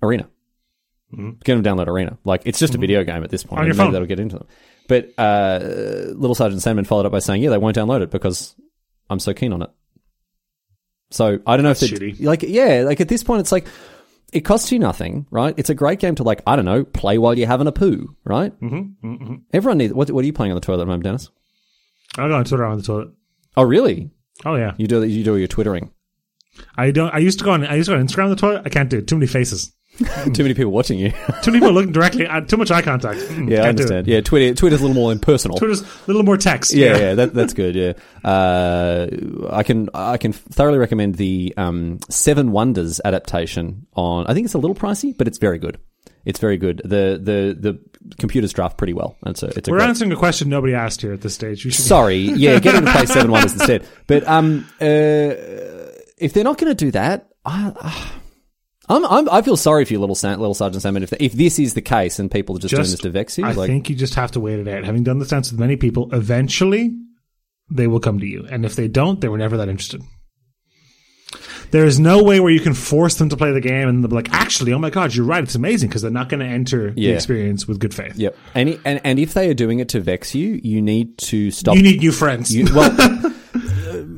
S1: Arena. Get them download Arena. Like it's just a video game at this point.
S2: Mm-hmm. On your
S1: maybe
S2: phone.
S1: that'll get into them. But uh, Little Sergeant Sandman followed up by saying, "Yeah, they won't download it because I'm so keen on it." So I don't know
S2: That's
S1: if
S2: shitty.
S1: like yeah, like at this point, it's like it costs you nothing, right? It's a great game to like I don't know, play while you're having a poo, right? Mm-hmm, mm-hmm. Everyone needs. What, what are you playing on the toilet at the moment, Denis?
S2: I'll go on Twitter on the toilet.
S1: Oh, really?
S2: Oh yeah,
S1: You do you do your twittering?
S2: I don't. I used to go on. I used to go on Instagram on the toilet. I can't do it. Too many faces.
S1: Too many people watching you.
S2: Too many people looking directly at too much eye contact. Mm,
S1: yeah, I understand. Yeah, Twitter Twitter's a little more impersonal.
S2: Twitter's a little more text.
S1: yeah, yeah, that, that's good. Yeah, uh, I can I can thoroughly recommend the um, Seven Wonders adaptation on. I think it's a little pricey, but it's very good. It's very good. The the the computers draft pretty well. And a it's
S2: We're
S1: great,
S2: answering a question nobody asked here at this stage.
S1: Sorry, yeah, get him to play Seven Wonders instead. But um, uh, if they're not going to do that, I, I'm, I'm I feel sorry for you, little little Sergeant Sandman. If if this is the case and people are just, doing this to vex you,
S2: I
S1: like
S2: think you just have to wait it out. Having done this dance with many people, eventually they will come to you. And if they don't, they were never that interested. There is no way where you can force them to play the game and they'll be like, actually, oh my god, you're right, it's amazing because they're not going to enter the experience with good faith.
S1: Yep. And, and and if they are doing it to vex you, you need to stop.
S2: You need new friends.
S1: you- well,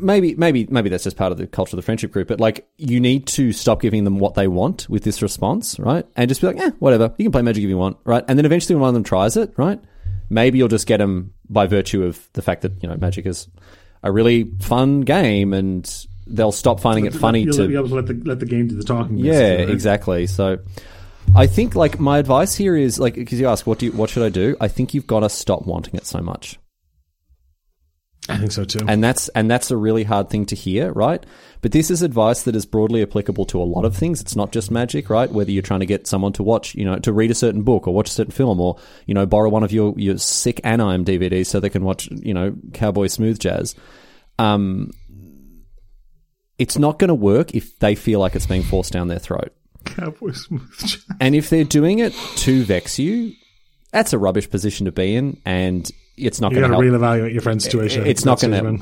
S1: maybe maybe maybe that's just part of the culture of the friendship group. But like, you need to stop giving them what they want with this response, right? And just be like, yeah, whatever. You can play Magic if you want, right? And then eventually, when one of them tries it, right? Maybe you'll just get them by virtue of the fact that you know Magic is a really fun game, and they'll stop finding it funny
S2: You'll
S1: to
S2: be able to let the, let the game do the talking.
S1: yeah,
S2: basically, right?
S1: exactly. So I think like my advice here is like because you ask what do you, what should I do? I think you've got to stop wanting it so much.
S2: I think so too.
S1: And that's and that's a really hard thing to hear, right? But this is advice that is broadly applicable to a lot of things. It's not just magic, right? Whether you're trying to get someone to watch, you know, to read a certain book or watch a certain film or, you know, borrow one of your, your sick anime DVDs so they can watch, you know, Cowboy Smooth Jazz. Um, it's not going to work if they feel like it's being forced down their throat.
S2: Cowboy smooth. Jazz.
S1: And if they're doing it to vex you, that's a rubbish position to be in, and it's not going to
S2: reevaluate your friend's situation.
S1: It's not going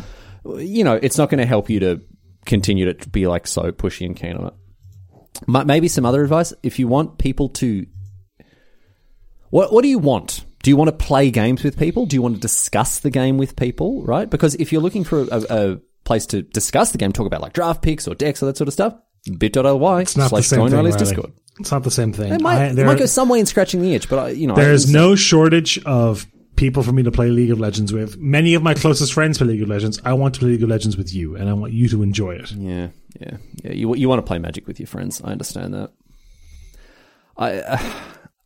S1: to, you know, it's not going to help you to continue to be like so pushy and keen on it. Maybe some other advice if you want people to. What What do you want? Do you want to play games with people? Do you want to discuss the game with people? Right? Because if you're looking for a, a place to discuss the game, talk about like draft picks or decks or that sort of stuff, bit.ly
S2: It's not the
S1: slash
S2: same
S1: join
S2: thing.
S1: Riley's Discord.
S2: It's not the same thing.
S1: It might,
S2: I- there-
S1: might go some way in scratching the itch, but I, you know,
S2: There is no shortage of people for me to play League of Legends with. Many of my closest friends play League of Legends. I want to play League of Legends with you, and I want you to enjoy it.
S1: Yeah, yeah, yeah. You you want to play Magic with your friends? I understand that. I uh,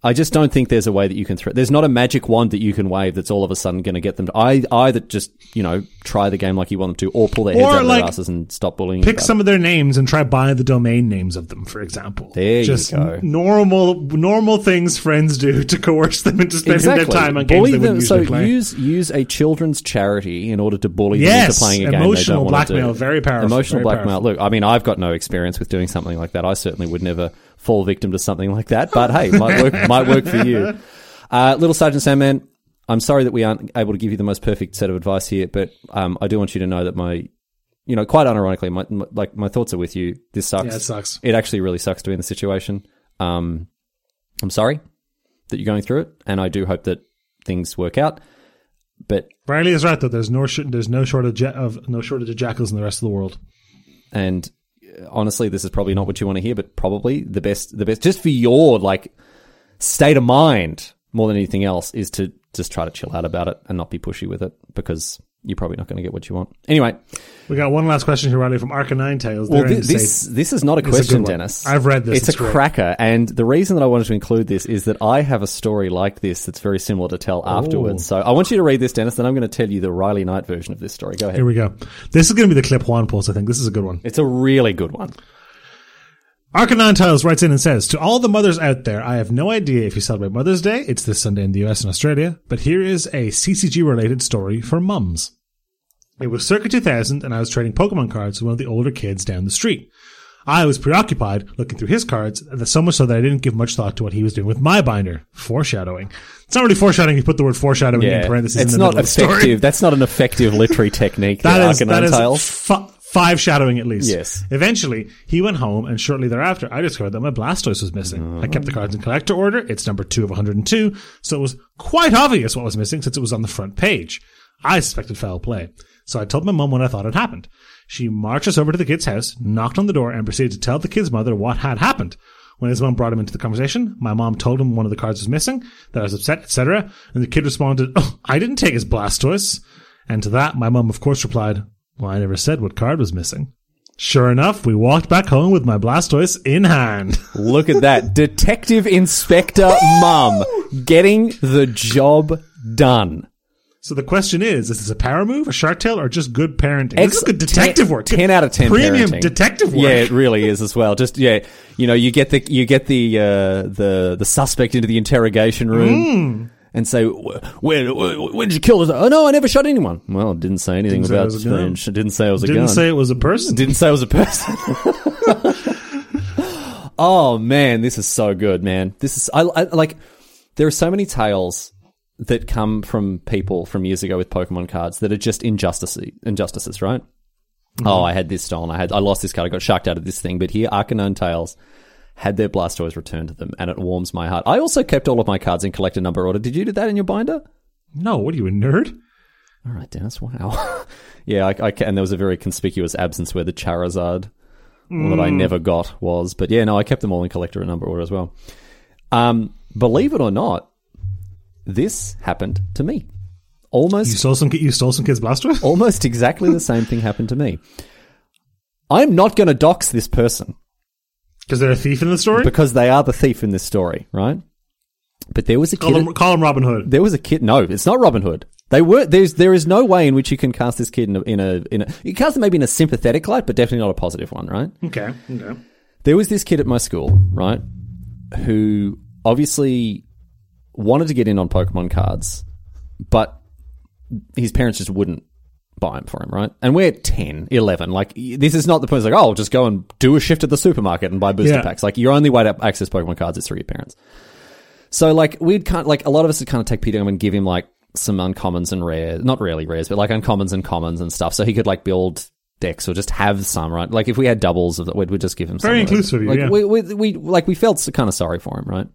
S1: I just don't think there's a way that you can throw. There's not a magic wand that you can wave that's all of a sudden going to get them to I, either just you know try the game like you want them to, or pull their heads
S2: Or,
S1: out of
S2: like,
S1: their asses and stop bullying.
S2: Pick some of their names and try buying the domain names of them, for example.
S1: There you go.
S2: normal normal things friends do to coerce them into spending
S1: Exactly.
S2: their time on games
S1: bully
S2: they
S1: them.
S2: wouldn't
S1: So
S2: play.
S1: use use a children's charity in order to bully them into playing a game
S2: emotional
S1: they don't want to
S2: blackmail,
S1: do.
S2: very powerful,
S1: Emotional
S2: very
S1: blackmail. Look, I mean, I've got no experience with doing something like that. I certainly would never fall victim to something like that. But hey, might work. might work for you. Uh, Little Sergeant Sandman. I'm sorry that we aren't able to give you the most perfect set of advice here, but um, I do want you to know that my, you know, quite unironically, my, my like my thoughts are with you. This sucks.
S2: Yeah, it sucks.
S1: It actually really sucks to be in the situation. Um, I'm sorry that you're going through it, and I do hope that things work out. But
S2: Riley is right though. There's no sh- there's no shortage of no shortage of jackals in the rest of the world.
S1: and honestly, this is probably not what you want to hear, but probably the best, the best, just for your like state of mind more than anything else, is to just try to chill out about it and not be pushy with it because you're probably not going to get what you want. Anyway,
S2: We got one last question here, Riley, from Arcanine Tales.
S1: well,
S2: They're in
S1: thi-
S2: the
S1: this this is not a
S2: a
S1: question,
S2: one.
S1: Denis.
S2: I've read this.
S1: It's,
S2: It's
S1: a
S2: great.
S1: cracker, and the reason that I wanted to include this is that I have a story like this that's very similar to tell afterwards. So I want you to read this, Denis. Then I'm going to tell you the Riley Knight version of this story. Go ahead.
S2: Here we go. This is going to be the clip Juan pulls. I think this is a good one.
S1: It's a really good one.
S2: Arcanine Tales writes in and says, To all the mothers out there, I have no idea if you celebrate Mother's Day. It's this Sunday in the US and Australia. But here is a CCG related story for mums. It was circa 2000 and I was trading Pokemon cards with one of the older kids down the street. I was preoccupied looking through his cards, and so much so that I didn't give much thought to what he was doing with my binder. Foreshadowing. It's not really foreshadowing. You put the word foreshadowing in parentheses.
S1: it's
S2: in the
S1: not
S2: middle of the story.
S1: effective. That's not an effective literary technique.
S2: That is, that is five shadowing at least.
S1: Yes.
S2: Eventually, he went home, and shortly thereafter, I discovered that my Blastoise was missing. Mm-hmm. I kept the cards in collector order. It's number two of 102, so it was quite obvious what was missing since it was on the front page. I suspected foul play, so I told my mum what I thought had happened. She marched us over to the kid's house, knocked on the door, and proceeded to tell the kid's mother what had happened. When his mom brought him into the conversation, my mom told him one of the cards was missing, that I was upset, etc. And the kid responded, "Oh, I didn't take his Blastoise." And to that, my mum, of course, replied, "Well, I never said what card was missing." Sure enough, we walked back home with my Blastoise in hand.
S1: Look at that. Detective Inspector Mum getting the job done.
S2: So the question is: Is this a power move, a Shark Tale, or just good parenting? this is good detective
S1: 10
S2: work.
S1: 10 out of 10
S2: Premium
S1: parenting.
S2: detective work.
S1: Yeah, it really is as well. Just yeah, you know, you get the you get the uh, the the suspect into the interrogation room. And say, "Wh- when, wh- when did you kill this? Oh no, I never shot anyone. Well, it didn't say anything
S2: Didn't
S1: about
S2: was a gun.
S1: Strange. It didn't say it was a
S2: Didn't
S1: gun.
S2: say it was a person.
S1: didn't say it was a person. oh man, this is so good, man. This is I, I like. There are so many tales that come from people from years ago with Pokemon cards that are just injustices. Injustices, right? Oh, I had this stolen. I had I lost this card. I got sharked out of this thing. But here, Arcanine Tales had their Blastoise returned to them, and it warms my heart. I also kept all of my cards in collector number order. Did you do that in your binder?
S2: no, what are you a nerd?
S1: All right, Denis. Wow. yeah, I, I, and there was a very conspicuous absence where the Charizard that I never got was. But yeah, no, I kept them all in collector number order as well. Um, believe it or not, this happened to me. Almost You
S2: stole some. You stole some kids' Blastoise.
S1: almost exactly the same thing happened to me. I'm not going to dox this person
S2: Because they're a thief in the story.
S1: because they are the thief in this story, right? But there was a
S2: Call
S1: kid.
S2: him, call him Robin Hood.
S1: there was a kid. No, it's not Robin Hood. They were there's there is no way in which you can cast this kid in a in a in a you cast them maybe in a sympathetic light, but definitely not a positive one, right?
S2: Okay. Okay.
S1: There was this kid at my school, right, who obviously wanted to get in on Pokemon cards, but his parents just wouldn't buy them for him, right? And we're 10, 11. Like, this is not the point. It's like, oh, just go and do a shift at the supermarket and buy booster
S2: Yeah.
S1: packs. Like, your only way to access Pokemon cards is through your parents. So, like, we'd kind of, like, a lot of us would kind of take him and give him, like, some uncommons and rares. Not really rares, but, like, uncommons and commons and stuff. So he could, like, build decks or just have some, right? Like, if we had doubles of it, we'd, we'd just give him some.
S2: Very inclusive
S1: Like,
S2: yeah.
S1: we, we, we, like, we felt kind of sorry for him, right?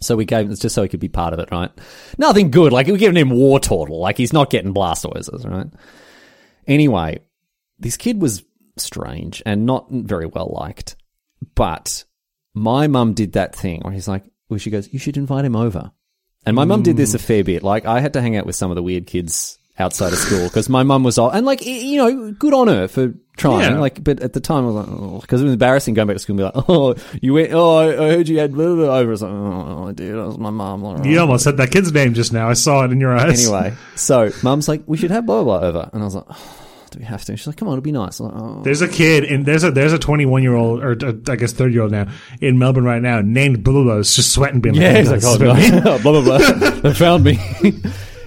S1: So we gave it's just so he could be part of it, right? Nothing good. Like we're giving him Wartortle. Like he's not getting Blastoises, right? Anyway, this kid was strange and not very well liked. But my mum did that thing where he's like, where she goes, you should invite him over. And my mum did this a hmm. fair bit. Like I had to hang out with some of the weird kids outside of school because my mum was all, and like, you know, good on her for trying.
S2: Yeah.
S1: Like, but at the time I was like, oh, because it was embarrassing going back to school and be like, oh, you went, oh, I, heard you had blah, blah, over. I was like, oh, I did. That was my mum.
S2: You almost said that kid's name just now. I saw it in your eyes.
S1: Anyway, so mum's like, we should have blah blah blah over, and I was like, oh, do we have to? She's like, come on, it'll be nice. Like, oh.
S2: There's a kid and there's a there's a 21 year old or uh, I guess 30 year old now in Melbourne right now named Blah Blah Blah, just sweating being
S1: Yeah,
S2: like,
S1: he's
S2: "Oh,
S1: like, oh,
S2: is about me."
S1: no. blah, blah, blah. they found me.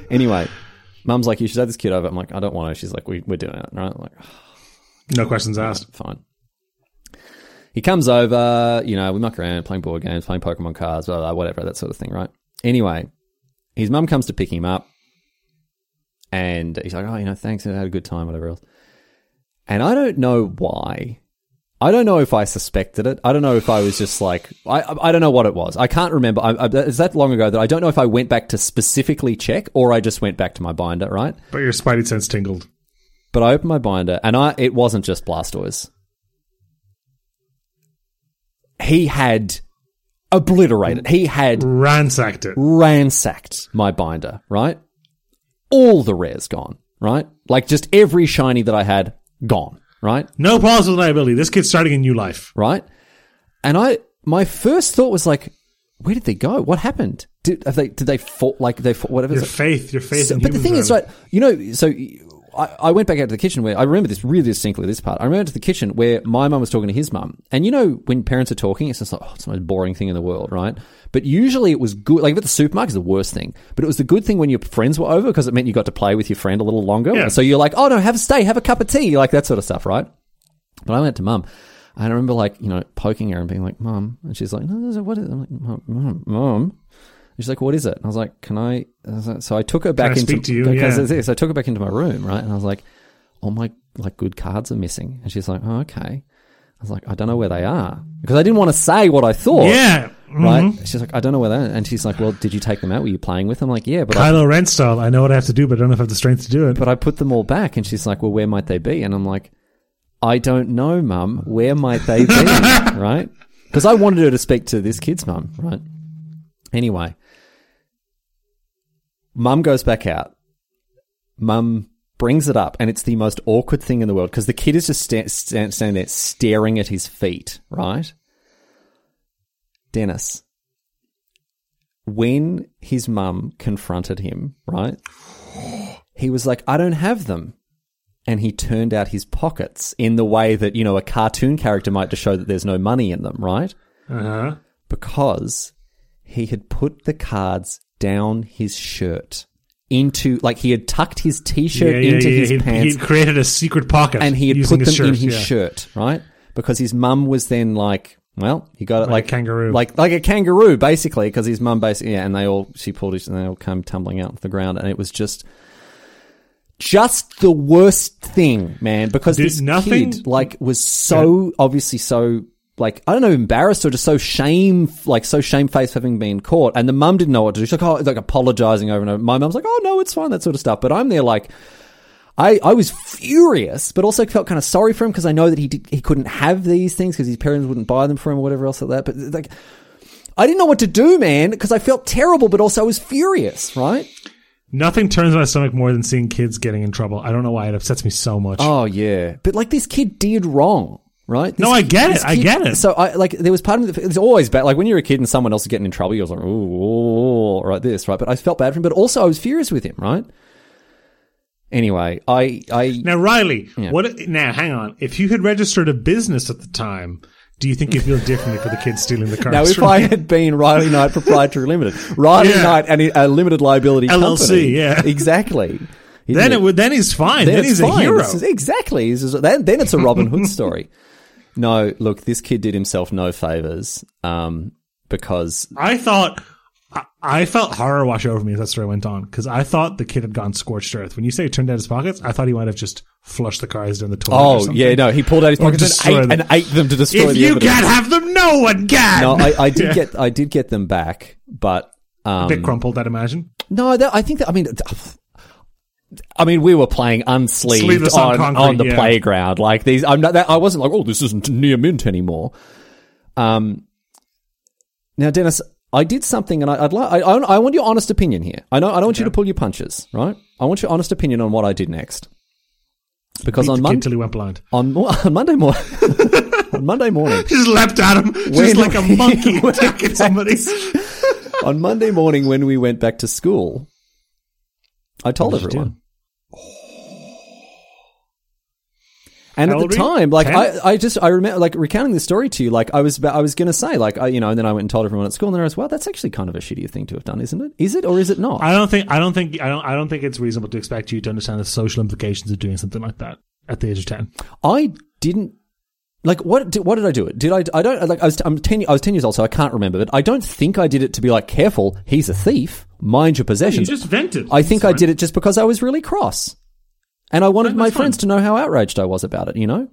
S1: anyway, mum's like, you should have this kid over. I'm like, I don't want to. She's like, we, we're doing it, right? I'm like,
S2: no questions asked.
S1: fine. He comes over, you know, we muck around, playing board games, playing Pokemon cards, blah, blah, whatever, that sort of thing, right? Anyway, his mum comes to pick him up, and he's like, oh, you know, thanks, I had a good time, whatever else. And I don't know why. I don't know if I suspected it. I don't know if I was just like, I, I don't know what it was. I can't remember. I, I, it's that long ago that I don't know if I went back to specifically check or I just went back to my binder, right?
S2: But your spidey sense tingled.
S1: But I opened my binder and I it wasn't just Blastoise. He had obliterated. He had
S2: Ransacked it.
S1: ransacked my binder, right? All the rares gone, right? Like just every shiny that I had gone, right?
S2: No pause with liability. This kid's starting a new life.
S1: Right? And I my first thought was like, where did they go? What happened? Did have they did they fall like they fall, whatever
S2: Your faith, your faith
S1: so- but the thing is, right? You know, so I, I went back out to the kitchen where I remember this really distinctly. This part, I remember to the kitchen where my mum was talking to his mum, and you know, when parents are talking, it's just like, oh, it's the most boring thing in the world, right? But usually it was good. Like at the supermarket is the worst thing, but it was the good thing when your friends were over because it meant you got to play with your friend a little longer.
S2: Yeah.
S1: So you're like, oh no, have a stay, have a cup of tea, like that sort of stuff, right? But I went to mum. And I remember like, you know, poking her and being like, Mum. And she's like, No, no, no, what is it? I'm like, Mum, Mum, she's like, What is it? And I was like, Can I? I So I took her back
S2: I
S1: into
S2: speak to you?
S1: because
S2: Yeah.
S1: this. I took her back into my room, right? And I was like, All my like good cards are missing. And she's like, Oh, okay. I was like, I don't know where they are because I didn't want to say what I thought.
S2: yeah.
S1: Right.
S2: Mhm.
S1: She's like, I don't know where they are. And she's like, Well, did you take them out? Were you playing with them? I'm like, Yeah, but I,
S2: Kylo Ren style. I know what I have to do, but I don't know if I have the strength to do it.
S1: but I put them all back. And she's like, Well, where might they be? And I'm like, I don't know, mum. Where might they be? right? Because I wanted her to speak to this kid's mum, right? Anyway, mum goes back out. Mum brings it up, and it's the most awkward thing in the world because the kid is just sta- sta- standing there staring at his feet, right? Denis, when his mum confronted him, right? He was like, I don't have them. And he turned out his pockets in the way that, you know, a cartoon character might to show that there's no money in them, right?
S2: Uh huh.
S1: because he had put the cards down his shirt into like he had tucked his t-shirt into his
S2: He'd,
S1: pants
S2: he'd created a secret pocket
S1: and he had put them
S2: his
S1: in his
S2: yeah.
S1: shirt right because his mum was then like well he got it
S2: Like a
S1: like,
S2: kangaroo.
S1: like like a kangaroo basically because his mum basically yeah and they all she pulled his and they all came tumbling out of the ground and it was just just the worst thing man because
S2: Dude,
S1: this
S2: nothing-
S1: kid like was so obviously so like I don't know, embarrassed or just so shame, like so shamefaced having been caught. And the mum didn't know what to do. She's like, oh, like apologizing over and over. My mum's like, oh no, it's fine, that sort of stuff. But I'm there like, I, I was furious, but also felt kind of sorry for him because I know that he did, he couldn't have these things because his parents wouldn't buy them for him or whatever else like that. But like, I didn't know what to do, man, because I felt terrible, but also I was furious, right?
S2: Nothing turns my stomach more than seeing kids getting in trouble. I don't know why it upsets me so much.
S1: Oh yeah, but like this kid did wrong, right?
S2: No, I get
S1: this
S2: it. I get it.
S1: So I like there was part of me. that- It's always bad. Like when you're a kid and someone else is getting in trouble, you're like, oh, right, this, right. But I felt bad for him, but also I was furious with him, right? Anyway, I, I,
S2: Now, Riley, what? Now, hang on. If you had registered a business at the time, do you think you feel differently for the kids stealing the cars?
S1: now if I
S2: you?
S1: had been Riley Knight Proprietary Limited, Riley
S2: Yeah.
S1: Knight and a limited liability
S2: LLC,
S1: company,
S2: yeah.
S1: exactly.
S2: then it would. Then he's fine. Then,
S1: it's
S2: he's a hero.
S1: Is- exactly. Is- then, then it's a Robin Hood story. No, look, this kid did himself no favors um, because
S2: I thought. I- I felt horror wash over me as that story went on because I thought the kid had gone scorched earth. When you say he turned out his pockets, I thought he might have just flushed the cars down the toilet. or
S1: Oh yeah, no, he pulled out his pockets and ate,
S2: them.
S1: and ate them to destroy
S2: If
S1: the
S2: you
S1: evidence.
S2: can't have them, no one can.
S1: no, I, I did
S2: Yeah.
S1: get, I did get them back, but um,
S2: a bit crumpled, I'd imagine.
S1: no, that, I think that I mean, I mean, we were playing unsleeved
S2: on
S1: on,
S2: concrete,
S1: on the
S2: yeah.
S1: playground. Like these, I'm not. That, I wasn't like, oh, this isn't near mint anymore. Um, now, Denis, I did something, and I, I'd like. I, I, want your honest opinion here. I know. I don't want you to pull your punches, right? I want your honest opinion on what I did next. Because
S2: Beat
S1: on Monday,
S2: he went blind.
S1: on, on Monday morning, on Monday morning,
S2: Just leapt at him, just like a monkey attacking somebody.
S1: on Monday morning when we went back to school, I told
S2: What did
S1: everyone. And
S2: How
S1: at the time, like I, I just I remember like recounting the story to you, like I was about, I was going to say like I, you know, and then I went and told everyone at school, and then I was well, that's actually kind of a shitty thing to have done, isn't it? Is it or is it not?
S2: I don't think I don't think I don't I don't think it's reasonable to expect you to understand the social implications of doing something like that at the age of ten.
S1: I didn't like what did, what did I do it? Did I I don't like I was I'm 10 I was 10 years old so I can't remember but I don't think I did it to be like careful he's a thief mind your possessions.
S2: You just vented.
S1: I think I did it just because I was really cross. And I wanted
S2: That's
S1: my
S2: fine.
S1: friends to know how outraged I was about it, you know?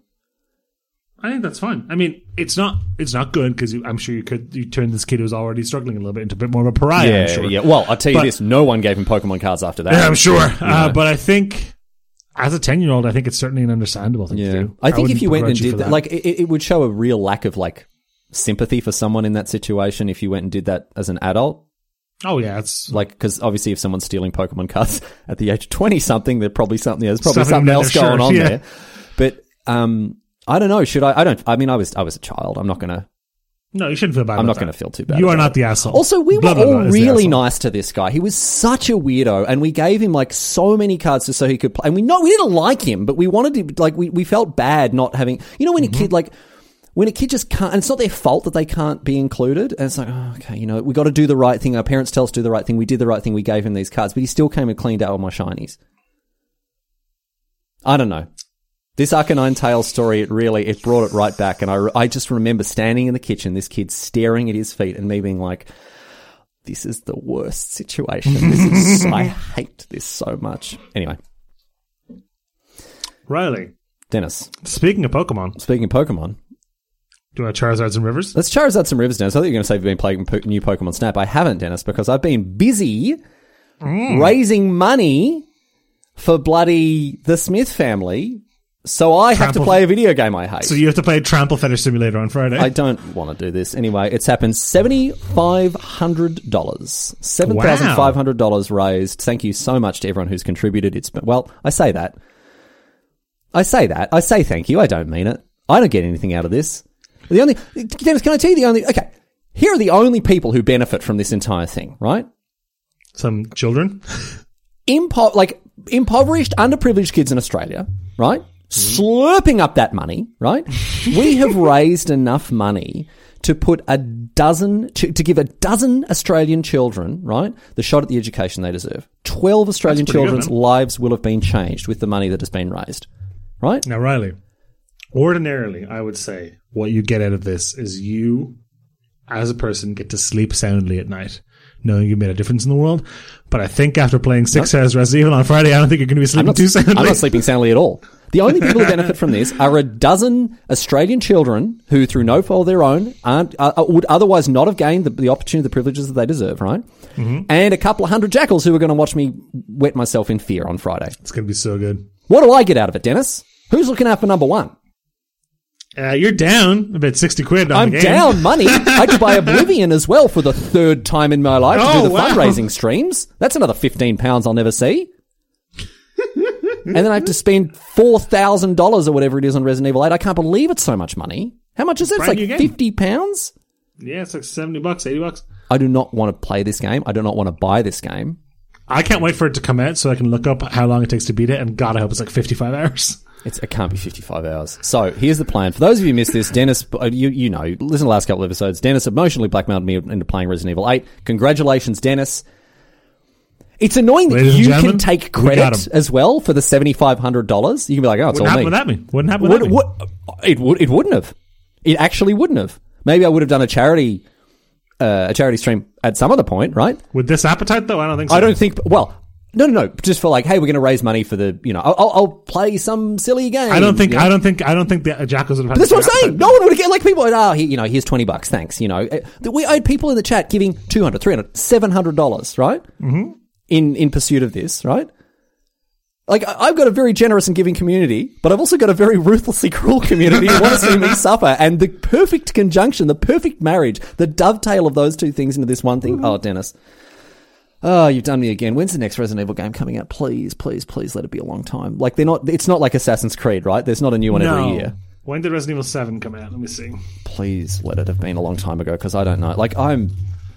S2: I think that's fine. I mean, it's not it's not good because I'm sure you could you turn this kid who's already struggling a little bit into a bit more of a pariah. I'm sure.
S1: Well, I'll tell you
S2: But-
S1: this, no one gave him Pokemon cards after that.
S2: Yeah, I'm sure. Uh, but I think as a ten year old, I think it's certainly an understandable thing to do.
S1: I think
S2: wouldn't
S1: if you went and did that, like, it, it would show a real lack of, like, sympathy for someone in that situation if you went and did that as an adult.
S2: oh yeah, it's
S1: Like, because obviously if someone's stealing Pokemon cards at the age of 20 something, there's probably something, there's probably
S2: Something
S1: something else going
S2: shirt,
S1: on
S2: yeah.
S1: there. But, um, I don't know. Should I? I don't. I mean, I was. I was a child. I'm not gonna.
S2: No, you shouldn't feel bad.
S1: I'm not going to feel too bad.
S2: You are not the asshole.
S1: Also, we
S2: Blah,
S1: were
S2: blah,
S1: all
S2: blah
S1: really nice to this guy. He was such a weirdo, and we gave him like so many cards just so he could play. And we know we didn't like him, but we wanted to like we, we felt bad not having. You know, when
S2: Mm-hmm.
S1: a kid like when a kid just can't, and it's not their fault that they can't be included. And it's like, oh, okay, you know, we got to do the right thing. Our parents tell us to do the right thing. We did the right thing. We gave him these cards, but he still came and cleaned out all my shinies. I don't know. This Arcanine Tale story, it really, it brought it right back. And I, I just remember standing in the kitchen, this kid staring at his feet and me being like, this is the worst situation. This is, I hate this so much. Anyway,
S2: Riley.
S1: Denis,
S2: Speaking of Pokemon,
S1: speaking of Pokemon,
S2: do you want Charizards and Rivers?
S1: let's Charizard some rivers, Denis. I thought you were going to say you've been playing po- new Pokemon Snap. I haven't, Denis, because I've been busy mm. raising money for bloody the Smith family So I have to play a video game I hate.
S2: So you have to play Trample Fetish Simulator on Friday.
S1: I don't want to do this anyway. It's happened seventy five hundred dollars, seven thousand five hundred dollars raised. Thank you so much to everyone who's contributed. It's been well, I say that, I say that, I say thank you. I don't mean it. I don't get anything out of this. The only Denis, can I tell you the only? Okay, here are the only people who benefit from this entire thing. Right?
S2: Some children.
S1: impo- like impoverished, underprivileged kids in Australia, right? Slurping up that money, right? we have raised enough money to put a dozen, to, to give a dozen Australian children, right, the shot at the education they deserve. 12 Australian
S2: pretty good,
S1: children's lives will have been changed with the money that has been raised, right?
S2: Now, Riley, ordinarily, I would say what you get out of this is you, as a person, get to sleep soundly at night, knowing you made a difference in the world. But I think after playing six hours Resident Evil on Friday, I don't think you're going to be sleeping
S1: I'm not,
S2: too soundly.
S1: I'm not sleeping soundly at all. The only people who benefit from this are a dozen Australian children who, through no fault of their own, aren't, uh, uh, would otherwise not have gained the, the opportunity, the privileges that they deserve, right?
S2: Mm-hmm.
S1: And a couple of hundred jackals who are going to watch me wet myself in fear on Friday.
S2: It's going to be so good.
S1: What do I get out of it, Denis? Who's looking out for number one?
S2: Uh, you're down about 60 quid on
S1: I'm
S2: the game.
S1: down money. I to buy Oblivion as well for the third time in my life to
S2: Oh,
S1: do the
S2: wow.
S1: fundraising streams. That's another fifteen pounds I'll never see. and then I have to spend four thousand dollars or whatever it is on Resident Evil Eight. I can't believe it's so much money. How much is it? It's
S2: Brand
S1: like
S2: game.
S1: fifty pounds.
S2: Yeah, it's like 70 bucks, 80 bucks.
S1: I do not want to play this game. I do not want to buy this game.
S2: I can't wait for it to come out so I can look up how long it takes to beat it. And God, I hope it's like 55 hours.
S1: It's, it can't be 55 hours. So here's the plan. For those of you who missed this, Denis, uh, you, you know, listen to the last couple of episodes. Denis emotionally blackmailed me into playing Resident Evil 8. Congratulations, Denis. It's annoying that
S2: Ladies
S1: you can take credit as well for the $7,500. You can be like, oh, it's
S2: Wouldn't
S1: all
S2: happen
S1: me.
S2: without me. Wouldn't happen
S1: Would, would, it, would, it wouldn't have. It actually wouldn't have. Maybe I would have done a charity, uh, a charity stream at some other point, right?
S2: With this appetite, though, I don't think so.
S1: I don't think, well, no, no, no, just for like, hey, we're going to raise money for the, you know, I'll, I'll, play some silly game.
S2: I don't think.
S1: you know?
S2: I don't think. I don't think the Jackals would have. had
S1: That's what I'm saying. No one would get like people. Oh, he, you know, here's twenty bucks. Thanks. You know, Uh, we I had people in the chat giving 200 300 700 dollars, right? Mm-hmm. In in pursuit of this, right? Like I- I've got a very generous and giving community, but I've also got a very ruthlessly cruel community who want to see me suffer. And the perfect conjunction, the perfect marriage, the dovetail of those two things into this one thing. Mm-hmm. Oh, Denis. Oh, you've done me again. When's the next Resident Evil game coming out? Please, please, please let it be a long time. Like they're not. It's not like Assassin's Creed, right? There's not a new one
S2: No.
S1: every year
S2: When did Resident Evil Seven come out? Let me see.
S1: please let it have been a long time ago because I don't know. Like I'm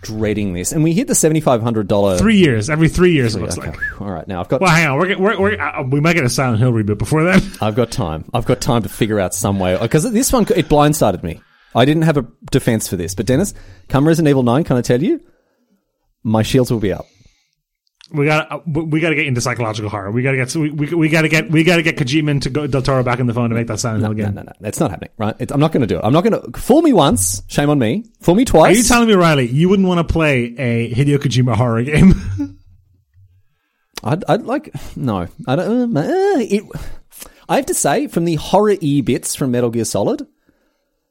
S1: dreading this, and we hit the seventy five hundred dollar.
S2: Three years. Every three years, it looks
S1: Okay.
S2: like.
S1: All right, now I've got
S2: Well, hang on. We're, we're, we're, uh, we might get a Silent Hill reboot before then.
S1: I've got time. I've got time to figure out some way because this one it blindsided me. I didn't have a defense for this, but Denis, come Resident Evil Nine, can I tell you? My shields will be up.
S2: We got uh, we got to get into psychological horror. We got to get we, we, we got to get we got to get Kojima to go Del Toro back on the phone to make that Silent Hill
S1: No,
S2: again.
S1: no, no, that's not happening. Right? It's, I'm not going to do it. I'm not going to fool me once. Shame on me. Fool me twice.
S2: Are you telling me, Riley, you wouldn't want to play a Hideo Kojima horror game?
S1: I'd, I'd like no. I don't. Uh, it, I have to say, from the horror e bits from Metal Gear Solid,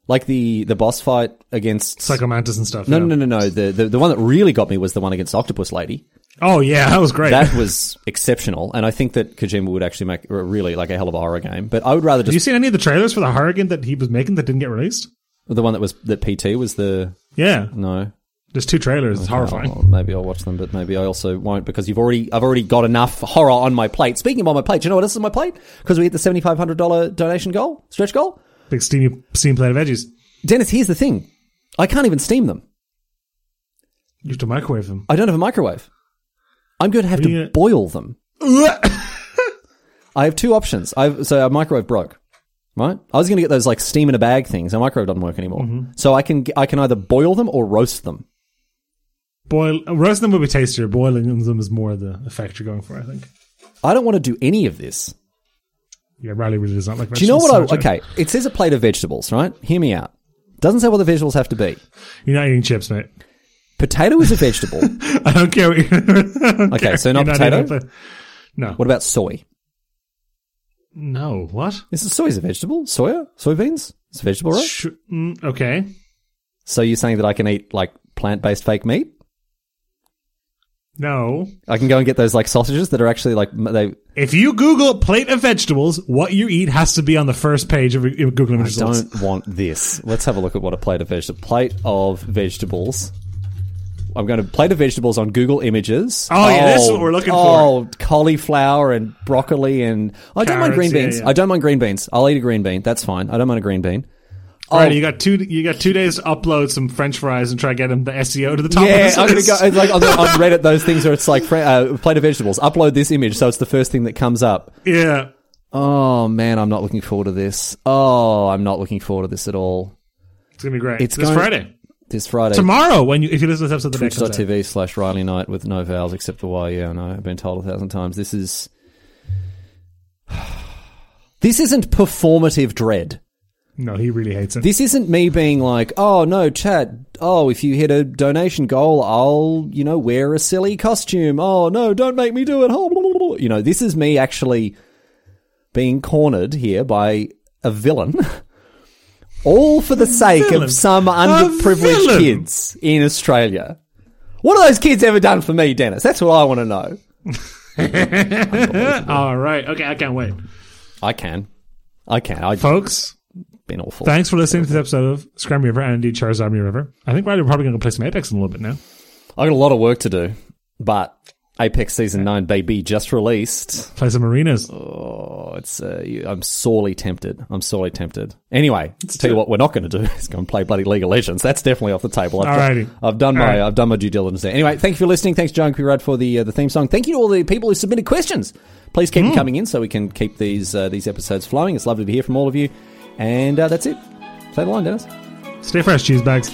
S1: like the the boss fight against
S2: Psycho Mantis and stuff.
S1: no,
S2: yeah.
S1: no, no, no, no. The, the the one that really got me was the one against Octopus Lady.
S2: Oh yeah, that was great.
S1: That was exceptional, and I think that Kojima would actually make really like a hell of a horror game. But I would rather just.
S2: Have you seen any of the trailers for the horror game that he was making that didn't get released?
S1: the one that was that PT was the
S2: Yeah,
S1: no.
S2: there's two trailers. It's horrifying.
S1: Well, maybe I'll watch them, but maybe I also won't because you've already I've already got enough horror on my plate. Speaking of on my plate, do you know what else is on my plate? Because we hit the seventy five hundred dollar donation goal, stretch goal.
S2: Big steamy steam plate of veggies.
S1: Dennis, here's the thing: I can't even steam them.
S2: You have to microwave them.
S1: I don't have a microwave. I'm going to have to boil them. I have two options. I've so our microwave broke. Right, I was going to get those like steam in a bag things. Our microwave doesn't work anymore,
S2: Mm-hmm.
S1: so I can I can either boil them or roast them.
S2: Boil roast them would be tastier. Boiling them is more the effect you're going for. I think.
S1: I don't want to do any of this.
S2: Yeah, Riley really does not like.
S1: Do you know what? I,
S2: so much.
S1: okay, it says a plate of vegetables. Right, hear me out. Doesn't say what the vegetables have to be.
S2: You're not eating chips, mate.
S1: Potato is a vegetable.
S2: I don't care. What I don't
S1: Okay,
S2: care.
S1: so not
S2: You're
S1: potato?
S2: the- no.
S1: what about soy?
S2: No. What?
S1: Is soy is a vegetable? Soya, soybeans, it's a vegetable, right?
S2: Sh- mm, okay.
S1: So you're saying that I can eat like plant based fake meat?
S2: No.
S1: I can go and get those like sausages that are actually like they.
S2: If you Google plate of vegetables, what you eat has to be on the first page of Google image results.
S1: Don't want this. Let's have a look at what a plate of vegetables. Plate of vegetables. I'm going to plate of vegetables on Google Images.
S2: Oh, yeah, this is what oh, we're looking for.
S1: Oh, cauliflower and broccoli and I don't mind
S2: Carrots,
S1: green
S2: yeah,
S1: beans.
S2: yeah.
S1: I don't mind green beans. I'll eat a green bean. That's fine. I don't mind a green bean.
S2: All right,
S1: Oh.
S2: you got two. You got two days to upload some French fries and try to get them the SEO to the top.
S1: Yeah,
S2: of the
S1: I'm gonna go it's like on, on Reddit. Those things where it's like uh, plate of vegetables. Upload this image, so it's the first thing that comes up.
S2: Yeah,
S1: Oh man, I'm not looking forward to this. Oh, I'm not looking forward to this at all.
S2: it's gonna be great.
S1: It's
S2: this
S1: going-
S2: Friday,
S1: This Friday,
S2: tomorrow. When you if you listen to this episode, of the day it comes out.
S1: Twitch.tv slash Riley Knight with no vowels except for Y. Yeah, I know. I've been told a thousand times. This is. This isn't performative dread.
S2: No, he really hates it.
S1: This isn't me being like, oh no, chat. Oh, if you hit a donation goal, I'll, you know, wear a silly costume. Oh no, don't make me do it. Oh, blah, blah, blah. You know, this is me actually being cornered here by a villain. All for the sake of some underprivileged kids in Australia. What have those kids ever done for me, Denis? That's what I want to know.
S2: All right, okay, I can't wait,
S1: I can. I can. I've
S2: folks.
S1: Been awful.
S2: Thanks for listening to this episode of Scry Me a River and indeed Charles Army River. I think we're probably going to play some Apex in a little bit now.
S1: I got a lot of work to do, but Apex Season 9 baby just released.
S2: Play some arenas.
S1: Oh, it's uh, you- I'm sorely tempted. I'm sorely tempted. Anyway, tell you what we're not going to do is go and play bloody League of Legends. That's definitely off the table. I've,
S2: Alrighty.
S1: I've done my. I've done my due diligence there. Anyway, thank you for listening. Thanks, John Quirad, for the uh, the theme song. Thank you to all the people who submitted questions. Please keep
S2: Hmm.
S1: them coming in so we can keep these uh, these episodes flowing. It's lovely to hear from all of you. And uh, that's it. Say the line, Denis.
S2: Stay fresh, cheese bags.